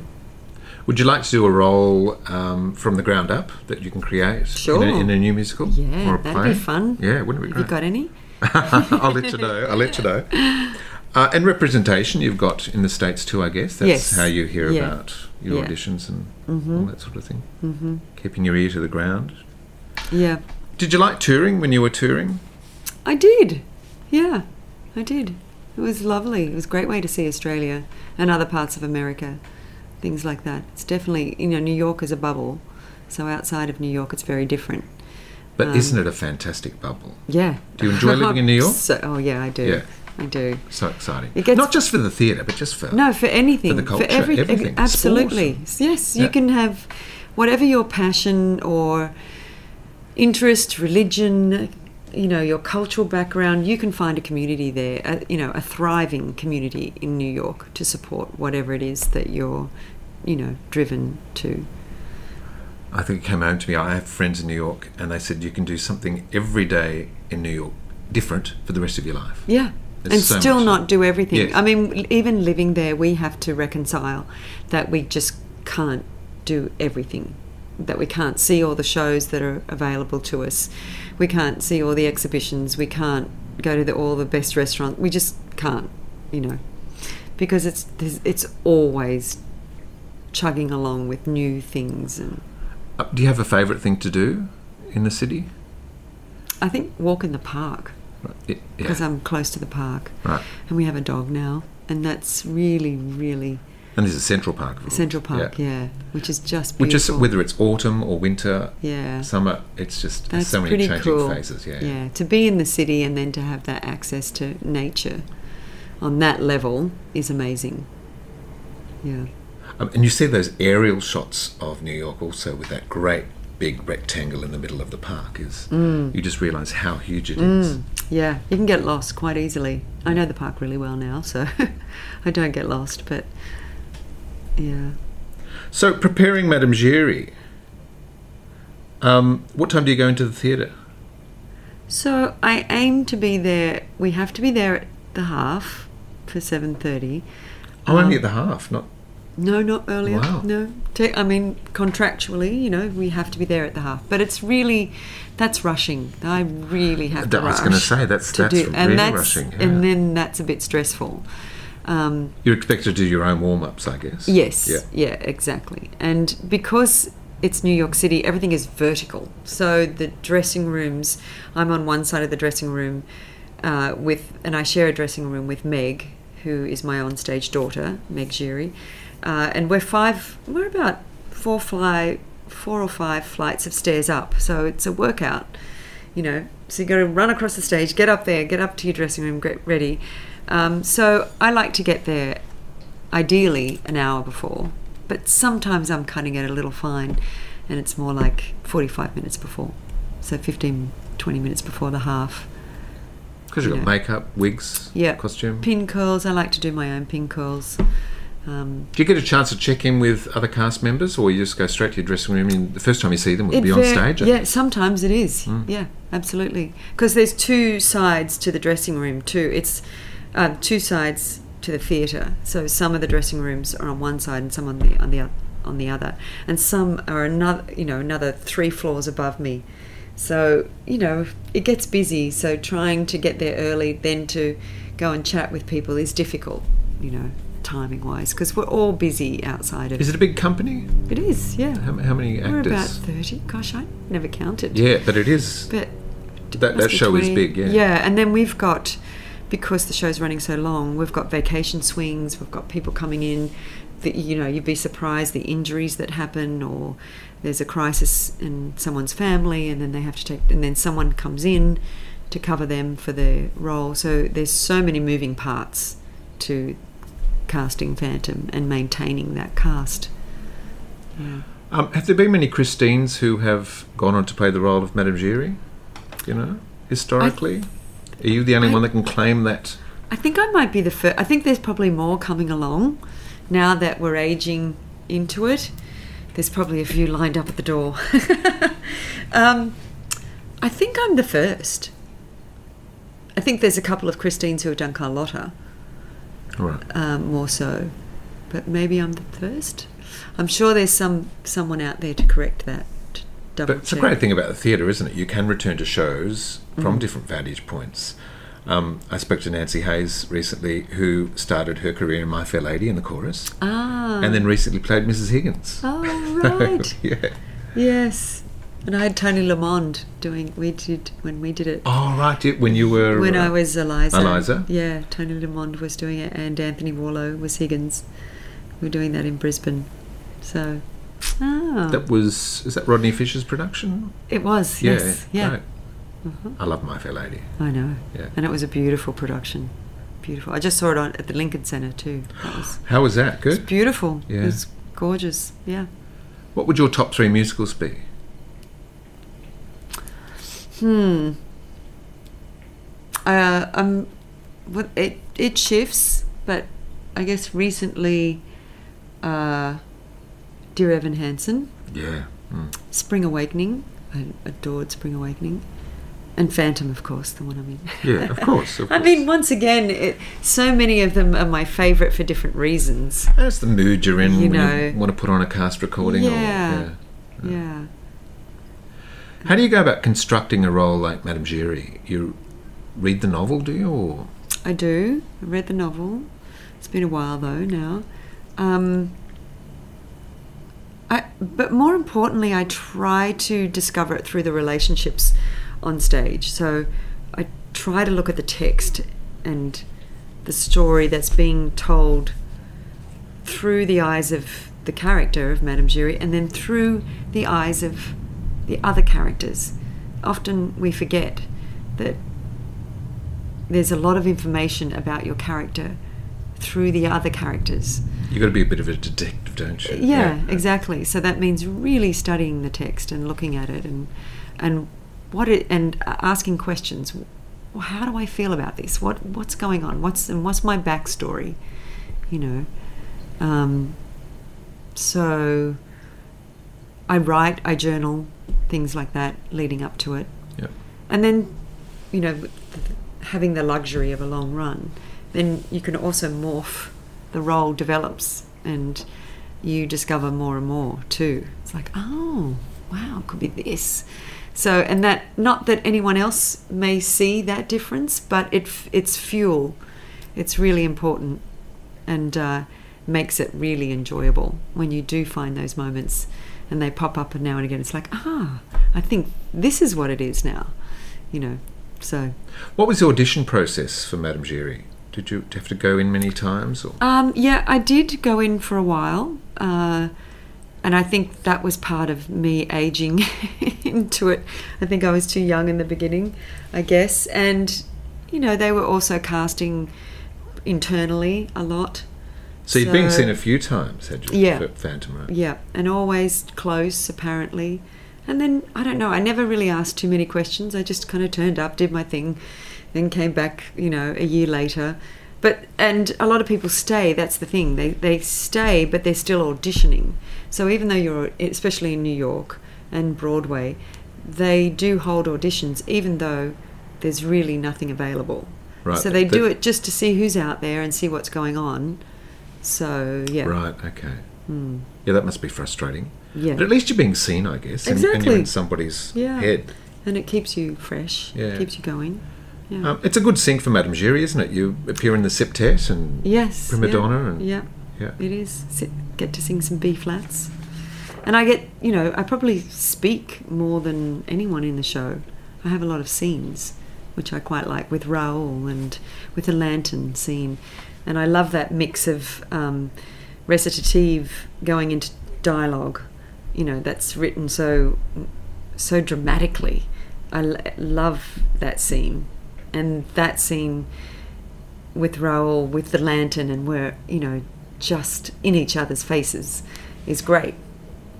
S1: Would you like to do a role um, from the ground up that you can create
S2: Sure.
S1: in, a, in a new musical
S2: Yeah,
S1: or a
S2: that'd
S1: play?
S2: be fun.
S1: Yeah, wouldn't it be
S2: Have you got any? (laughs)
S1: I'll let you know. I'll let you know. Uh, and representation you've got in the states too, I guess. That's
S2: Yes.
S1: how you hear
S2: Yeah.
S1: about your
S2: Yeah.
S1: auditions and
S2: Mhm.
S1: all that sort of thing.
S2: Mm-hmm.
S1: Keeping your ear to the ground.
S2: Yeah,
S1: Did you like touring when you were touring?
S2: I did. Yeah, I did. It was lovely. It was a great way to see Australia and other parts of America, things like that. It's definitely, you know, New York is a bubble, so outside of New York, it's very different.
S1: But
S2: Um,
S1: isn't it a fantastic bubble?
S2: Yeah.
S1: Do you enjoy living in New York? (laughs)
S2: So, oh yeah, I do.
S1: Yeah.
S2: I do.
S1: So exciting.
S2: It gets-
S1: Not just for the theatre, but just for
S2: No, for anything.
S1: For the culture,
S2: every,
S1: everything.
S2: Absolutely. Yes, you
S1: Yeah.
S2: can have whatever your passion or interest, religion, you know, your cultural background, you can find a community there, a, you know, a thriving community in New York to support whatever it is that you're, you know, driven to.
S1: I think it came home to me. I have friends in New York, and they said you can do something every day in New York different for the rest of your life.
S2: Yeah.
S1: There's
S2: and
S1: so
S2: still not do everything.
S1: Yes.
S2: I mean, even living there, we have to reconcile that we just can't do everything. That we can't see all the shows that are available to us. We can't see all the exhibitions. We can't go to the, all the best restaurants. We just can't, you know, because it's it's always chugging along with new things. And
S1: Uh, do you have a favourite thing to do in the city?
S2: I think walk in the park
S1: Right. Yeah.
S2: because I'm close to the park,
S1: Right.
S2: and we have a dog now, and that's really really
S1: And there's a Central Park. of.
S2: Central Park,
S1: Yeah.
S2: yeah, which is just beautiful.
S1: Which is whether it's autumn or winter,
S2: yeah,
S1: summer, it's just
S2: that's
S1: so many
S2: pretty
S1: changing
S2: cool.
S1: phases. Yeah.
S2: yeah, to be in the city and then to have that access to nature on that level is amazing. Yeah,
S1: Um, and you see those aerial shots of New York also with that great big rectangle in the middle of the park. Is you just realise how huge it is.
S2: Mm, yeah, you can get lost quite easily. I know the park really well now, so (laughs) I don't get lost. But yeah,
S1: So, preparing Madame Giry, um, what time do you go into the theatre?
S2: So I aim to be there. We have to be there at the half for seven thirty.
S1: Oh, only at the half, not.
S2: No, not earlier.
S1: Wow.
S2: No, I mean contractually, you know, we have to be there at the half. But it's really that's rushing. I really have to
S1: I was gonna say, that's-
S2: to
S1: that's
S2: do,
S1: really
S2: and that's,
S1: rushing, yeah.
S2: And then that's a bit stressful. Um,
S1: You're expected to do your own warm ups, I guess.
S2: Yes.
S1: Yeah.
S2: Yeah. exactly. And because it's New York City, everything is vertical. So the dressing rooms, I'm on one side of the dressing room uh, with, and I share a dressing room with Meg, who is my onstage daughter, Meg Giry. Uh, and we're five, we're about four fly, four or five flights of stairs up. So it's a workout, you know. So you got to run across the stage, get up there, get up to your dressing room, get ready. Um, so I like to get there ideally an hour before, but sometimes I'm cutting it a little fine and it's more like 45 minutes before. So 15, 20 minutes before the half.
S1: Because you've got
S2: Yeah.
S1: makeup, wigs,
S2: Yeah.
S1: costume.
S2: Pin curls, I like to do my own pin curls. Um,
S1: Do you get a chance to check in with other cast members, or you just go straight to your dressing room? And the first time you see them will be on stage.
S2: Yeah, sometimes it is.
S1: Mm.
S2: Yeah, absolutely. Because there's two sides to the dressing room too. It's uh, two sides to the theatre. So some of the dressing rooms are on one side and some on the on the on the other, and some are another you know another three floors above me. So you know it gets busy. So trying to get there early, then to go and chat with people is difficult. You know, timing wise, because we're all busy outside of.
S1: Is it a big company?
S2: It is, yeah.
S1: How, how many
S2: We're
S1: actors?
S2: about thirty. Gosh, I never counted.
S1: yeah, but it is.
S2: But
S1: That, that show is big, yeah.
S2: Yeah, and then we've got because the show's running so long, we've got vacation swings, we've got people coming in that you know, you'd be surprised the injuries that happen or there's a crisis in someone's family and then they have to take and then someone comes in to cover them for their role. So there's so many moving parts to casting Phantom and maintaining that cast. Yeah.
S1: Um, have there been many Christines who have gone on to play the role of Madame Giry? You know, historically? Are you the only
S2: I-
S1: one that can claim that?
S2: I think I might be the first. I think there's probably more coming along now that we're aging into it. There's probably a few lined up at the door. (laughs) um, I think I'm the first. I think there's a couple of Christines who have done Carlotta,
S1: Right.
S2: um, more so, but maybe I'm the first. I'm sure there's some someone out there to correct that. Double
S1: But it's a great thing about the theatre, isn't it? You can return to shows from
S2: Mm.
S1: different vantage points. Um, I spoke to Nancy Hayes recently, who started her career in My Fair Lady in the chorus,
S2: Ah.
S1: and then recently played Mrs. Higgins.
S2: Oh (laughs) right. (laughs)
S1: yeah.
S2: Yes. And I had Toni Lamond doing, we did, when we did it.
S1: Oh, right. When you were.
S2: when I
S1: uh,
S2: was Eliza.
S1: Eliza?
S2: Yeah, Toni Lamond was doing it and Anthony Warlow was Higgins. We were doing that in Brisbane. So, ah,
S1: That was. Is that Rodney Fisher's production?
S2: it was,
S1: Yeah.
S2: yes. Yeah,
S1: right. I love My Fair Lady.
S2: I know.
S1: Yeah.
S2: And it was a beautiful production. Beautiful. I just saw it on at the Lincoln Centre too. Was
S1: How was that? Good.
S2: It's beautiful.
S1: Yeah.
S2: It was gorgeous. Yeah.
S1: What would your top three musicals be?
S2: Hmm. Uh, um, what it it shifts, but I guess recently, uh, Dear Evan Hansen,
S1: Yeah. Mm.
S2: Spring Awakening, I adored Spring Awakening, and Phantom, of course, the one I mean.
S1: Yeah, of (laughs) course. Of
S2: I mean, once again, it, so many of them are my favourite for different reasons.
S1: That's the mood you're in
S2: You
S1: when
S2: know.
S1: you want to put on a cast recording.
S2: Yeah.
S1: Or,
S2: Yeah.
S1: How do you go about constructing a role like Madame Giry? You read the novel, do you? Or
S2: I do. I read the novel. It's been a while though now. Um, I, but more importantly, I try to discover it through the relationships on stage. So I try to look at the text and the story that's being told through the eyes of the character of Madame Giry and then through the eyes of the other characters. Often we forget that there's a lot of information about your character through the other characters.
S1: You've got to be a bit of a detective, don't you?
S2: Yeah, exactly. So that means really studying the text and looking at it and and what it and asking questions. Well, how do I feel about this? What what's going on? What's and what's my backstory? You know. Um, so I write, I journal, things like that leading up to it.
S5: Yep.
S2: And then, you know, having the luxury of a long run, then you can also morph. The role develops and you discover more and more too. It's like, oh, wow, it could be this. So, and that, not that anyone else may see that difference, but it, it's fuel. It's really important and uh, makes it really enjoyable when you do find those moments and they pop up and now and again. It's like, ah, I think this is what it is now, you know. So,
S5: what was the audition process for Madame Giry? Did you have to go in many times? Or?
S2: Um, yeah, I did go in for a while, uh, and I think that was part of me aging (laughs) into it. I think I was too young in the beginning, I guess, and you know they were also casting internally a lot.
S5: So you'd been seen a few times, had you?
S2: Yeah.
S5: For Phantom?
S2: Yeah, and always close apparently. And then I don't know. I never really asked too many questions. I just kind of turned up, did my thing, then came back. You know, a year later. But and a lot of people stay. That's the thing. They they stay, but they're still auditioning. So even though you're, especially in New York and Broadway, they do hold auditions, even though there's really nothing available.
S5: Right.
S2: So they
S5: The-
S2: do it just to see who's out there and see what's going on. So yeah.
S5: Right. Okay.
S2: Hmm.
S5: Yeah, that must be frustrating.
S2: Yeah.
S5: But at least you're being seen, I guess. And, and you're
S2: Exactly.
S5: in somebody's
S2: Yeah.
S5: head.
S2: And it keeps you fresh.
S5: Yeah.
S2: Keeps you going. Yeah.
S5: Um, it's a good sync for Madame Giry, isn't it? You appear in the septet and
S2: yes.
S5: prima
S2: yeah,
S5: donna and-
S2: yeah.
S5: yeah.
S2: It is. Sit, get to sing some B flats. And I get, you know, I probably speak more than anyone in the show. I have a lot of scenes, which I quite like with Raoul and with the lantern scene. And I love that mix of um, recitative going into dialogue, you know, that's written so so dramatically. I l- love that scene. And that scene with Raoul with the lantern and we're you know just in each other's faces is great.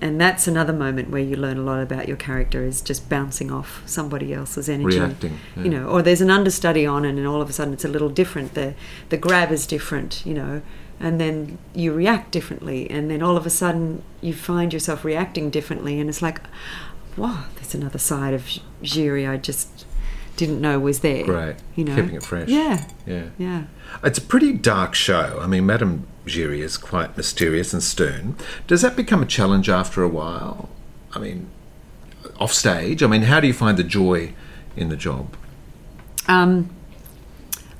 S2: And that's another moment where you learn a lot about your character is just bouncing off somebody else's energy.
S5: Reacting, yeah.
S2: you know or there's an understudy on and, and all of a sudden it's a little different. The the grab is different you know and then you react differently and then all of a sudden you find yourself reacting differently and it's like wow there's another side of Giry I just didn't know was there
S5: Great.
S2: you know
S5: Keeping it fresh.
S2: yeah
S5: Yeah.
S2: yeah
S5: It's a pretty dark show. I mean, Madame Giry is quite mysterious and stern. Does that become a challenge after a while? I mean, off stage? I mean, how do you find the joy in the job?
S2: Um,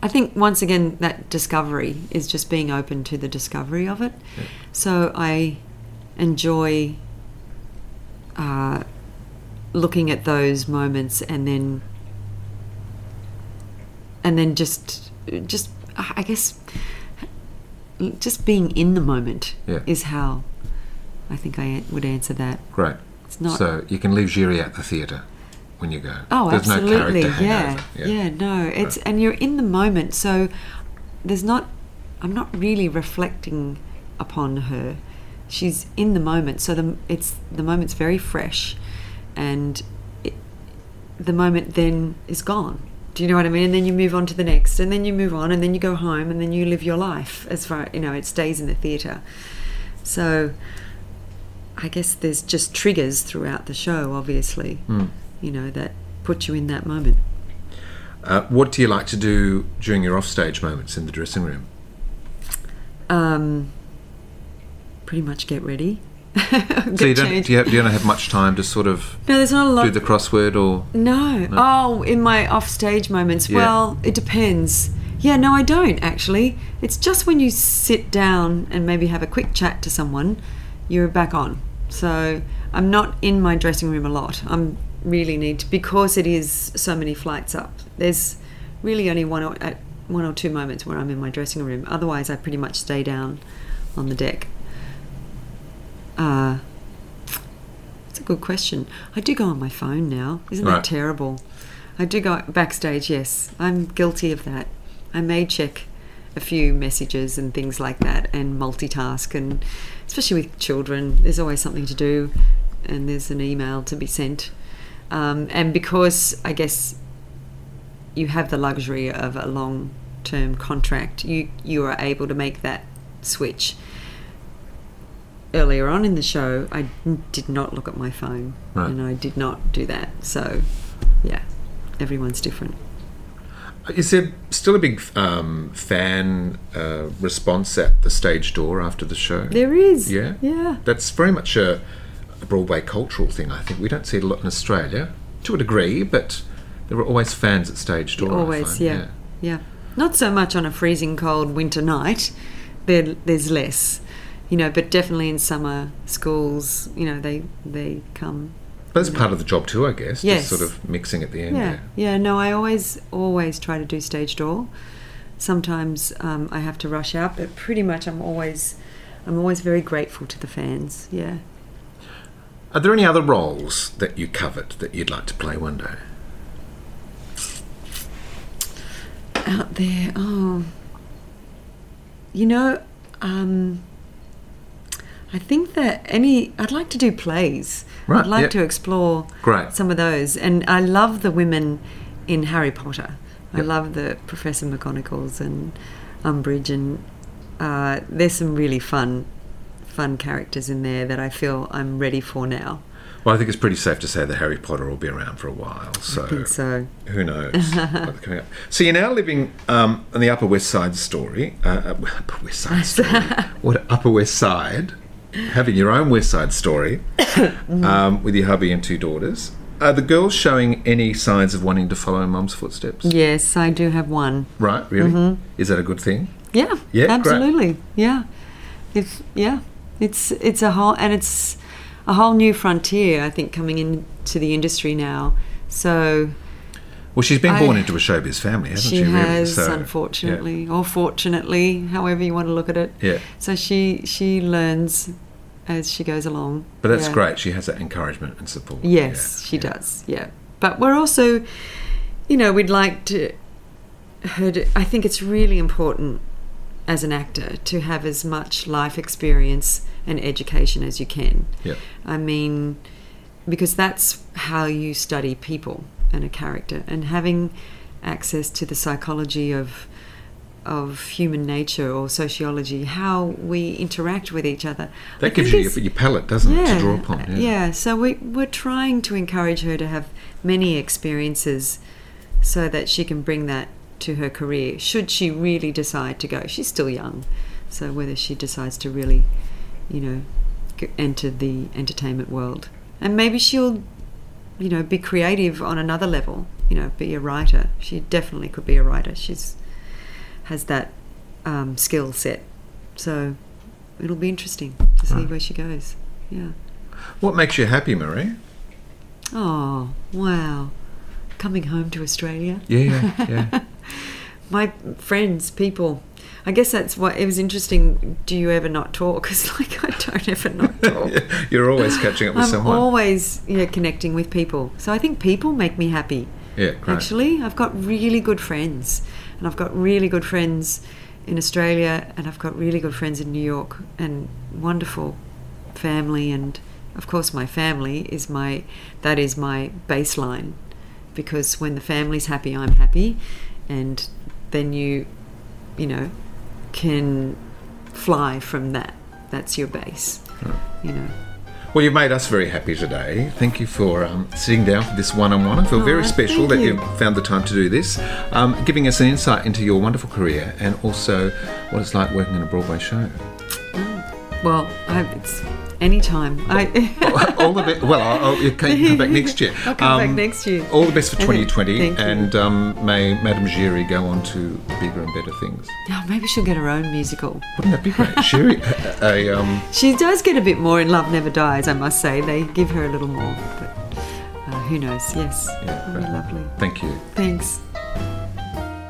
S2: I think once again that discovery is just being open to the discovery of it. So I enjoy uh, looking at those moments and then and then just just I guess just being in the moment
S5: Yeah.
S2: is how I think I would answer that.
S5: Great.
S2: It's not
S5: So you can leave Giry at the theatre when you go.
S2: Oh,
S5: There's
S2: absolutely.
S5: no character
S2: yeah.
S5: hangover.
S2: yeah. no. It's and you're in the moment, so there's not I'm not really reflecting upon her. She's in the moment, so the it's the moment's very fresh and it, the moment then is gone. Do you know what I mean? And then you move on to the next, and then you move on, and then you go home, and then you live your life. As far you know, it stays in the theatre. So, I guess there's just triggers throughout the show, obviously.
S5: Hmm.
S2: You know that put you in that moment.
S5: Uh, what do you like to do during your offstage moments in the dressing room?
S2: Um, pretty much get ready. (laughs)
S5: So you don't, do you, have, do you don't have much time to sort of
S2: no, there's not a lot.
S5: do the crossword or
S2: No. Oh, in my off-stage moments.
S5: Yeah.
S2: Well, it depends. Yeah, no, I don't actually. It's just when you sit down and maybe have a quick chat to someone, you're back on. So I'm not in my dressing room a lot. I'm really need to because it is so many flights up. There's really only one or one or two moments where I'm in my dressing room. Otherwise, I pretty much stay down on the deck. Uh, that's a good question. I do go on my phone now. Isn't
S5: Right.
S2: that terrible? I do go backstage, yes. I'm guilty of that. I may check a few messages and things like that and multitask and especially with children, there's always something to do and there's an email to be sent. Um, and because I guess you have the luxury of a long term contract, you you are able to make that switch earlier on in the show, I did not look at my phone,
S1: Right.
S2: and I did not do that. So, yeah, everyone's different.
S1: Is there still a big um, fan uh, response at the stage door after the show?
S2: There is,
S1: Yeah?
S2: yeah.
S1: That's very much a, a Broadway cultural thing, I think. We don't see it a lot in Australia, to a degree, but there are always fans at stage door.
S2: Always,
S1: find,
S2: yeah. yeah, Not so much on a freezing cold winter night. There, there's less, you know. But definitely in summer schools, you know, they they come.
S1: But that's part of the job too, I guess.
S2: Yes.
S1: Just sort of mixing at the end
S2: Yeah,
S1: there.
S2: yeah. No, I always always try to do stage door. Sometimes um, I have to rush out, but pretty much I'm always I'm always very grateful to the fans. Yeah.
S1: Are there any other roles that you covet that you'd like to play one day?
S2: out there. Oh, you know, um, I think that any. I'd like to do plays.
S1: Right,
S2: I'd like
S1: yeah.
S2: to explore
S1: Great.
S2: some of those, and I love the women in Harry Potter. I
S1: Yep.
S2: love the Professor McGonagalls and Umbridge, and uh, there's some really fun, fun characters in there that I feel I'm ready for now.
S1: Well, I think it's pretty safe to say that Harry Potter will be around for a while. So,
S2: I think so.
S1: who knows what's coming up. (laughs) So you're now living um, on the Upper West Side story. Uh, uh, (laughs) Upper West Side story. (laughs) what Upper West Side? Having your own West Side story (coughs) um, with your hubby and two daughters. Are the girls showing any signs of wanting to follow in mum's footsteps?
S2: Yes, I do have one.
S1: Right, really?
S2: Mm-hmm.
S1: Is that a good thing?
S2: Yeah,
S1: Yeah, great.
S2: absolutely. Yeah, if yeah, it's it's a whole and it's a whole new frontier. I think coming into the industry now. So
S1: Well, she's been
S2: I-
S1: born into a showbiz family, hasn't she?
S2: she
S1: really?
S2: has,
S1: So,
S2: unfortunately, or fortunately, however you want to look at it.
S1: Yeah.
S2: So she she learns as she goes along.
S1: But that's
S2: Yeah.
S1: great. She has that encouragement and support.
S2: Yes,
S1: Yeah,
S2: she
S1: yeah.
S2: does. Yeah, but we're also, you know, we'd like to. Her to, I think it's really important as an actor to have as much life experience and education as you can.
S1: Yeah.
S2: I mean, because that's how you study people and a character, and having access to the psychology of of human nature or sociology, how we interact with each other. I
S1: That gives you your, your palette, doesn't it, to draw upon?
S2: uh, yeah. So we, we're trying to encourage her to have many experiences so that she can bring that to her career, should she really decide to go. She's still young, so whether she decides to really, you know, enter the entertainment world. And maybe she'll, you know, be creative on another level, you know, be a writer. She definitely could be a writer. She's has that um, skill set. So it'll be interesting to see
S1: Right.
S2: where she goes. Yeah.
S1: What makes you happy, Maree?
S2: Oh, wow. Coming home to Australia.
S1: Yeah, yeah, yeah. (laughs)
S2: My friends, people. I guess that's what it was interesting. Do you ever not talk? (laughs) Because, like, I don't ever not (laughs) talk.
S1: You're always catching up with someone.
S2: I'm always you know, connecting with people. So I think people make me happy.
S1: yeah, great.
S2: Actually, I've got really good friends, and I've got really good friends in Australia, and I've got really good friends in New York, and wonderful family, and of course, my family is my that is my baseline, because when the family's happy, I'm happy, and then you, you know, can fly from that. That's your base, you know.
S1: Well, you've made us very happy today. Thank you for um, sitting down for this one on one. I feel very
S2: Oh,
S1: special
S2: thank
S1: that
S2: you.
S1: found the time to do this, um, giving us an insight into your wonderful career and also what it's like working in a Broadway show.
S2: Well, I, it's anytime. I, (laughs)
S1: all the best. Well, I'll, I'll, you can come back next year.
S2: I'll come back next year.
S1: All the best for 2020,
S2: thank you.
S1: and um, may Madame Giry go on to bigger and better things.
S2: Oh, maybe she'll get her own musical.
S1: Wouldn't that be great? (laughs) Giry, a, a, um,
S2: She does get a bit more in Love Never Dies, I must say. They give her a little more, but uh, who knows? Yes,
S1: Yeah, right.
S2: lovely.
S1: thank you.
S2: Thanks.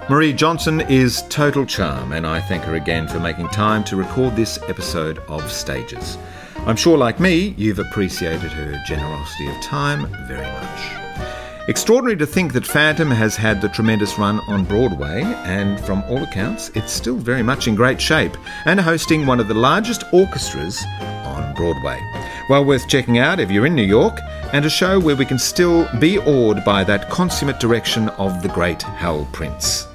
S6: Maree Johnson is total charm, and I thank her again for making time to record this episode of Stages. I'm sure, like me, you've appreciated her generosity of time very much. Extraordinary to think that Phantom has had the tremendous run on Broadway, and from all accounts, it's still very much in great shape and hosting one of the largest orchestras on Broadway. Well worth checking out if you're in New York, and a show where we can still be awed by that consummate direction of the great Hal Prince.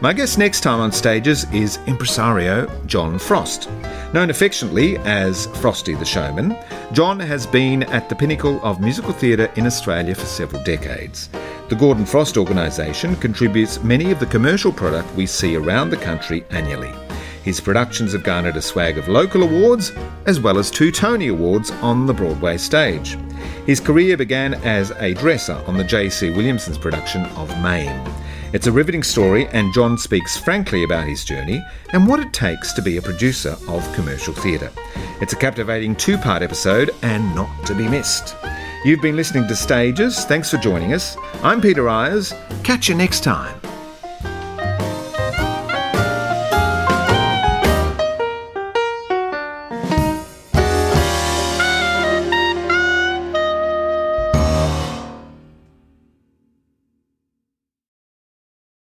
S6: My guest next time on stages is impresario John Frost.
S1: Known affectionately as Frosty the Showman, John has been at the pinnacle of musical theatre in Australia for several decades. The Gordon Frost organisation contributes many of the commercial product we see around the country annually. His productions have garnered a swag of local awards as well as two Tony Awards on the Broadway stage. His career began as a dresser on the J.C. Williamson's production of Mame. It's a riveting story, and John speaks frankly about his journey and what it takes to be a producer of commercial theatre. It's a captivating two part episode and not to be missed. You've been listening to Stages. Thanks for joining us. I'm Peter Eyers. Catch you next time.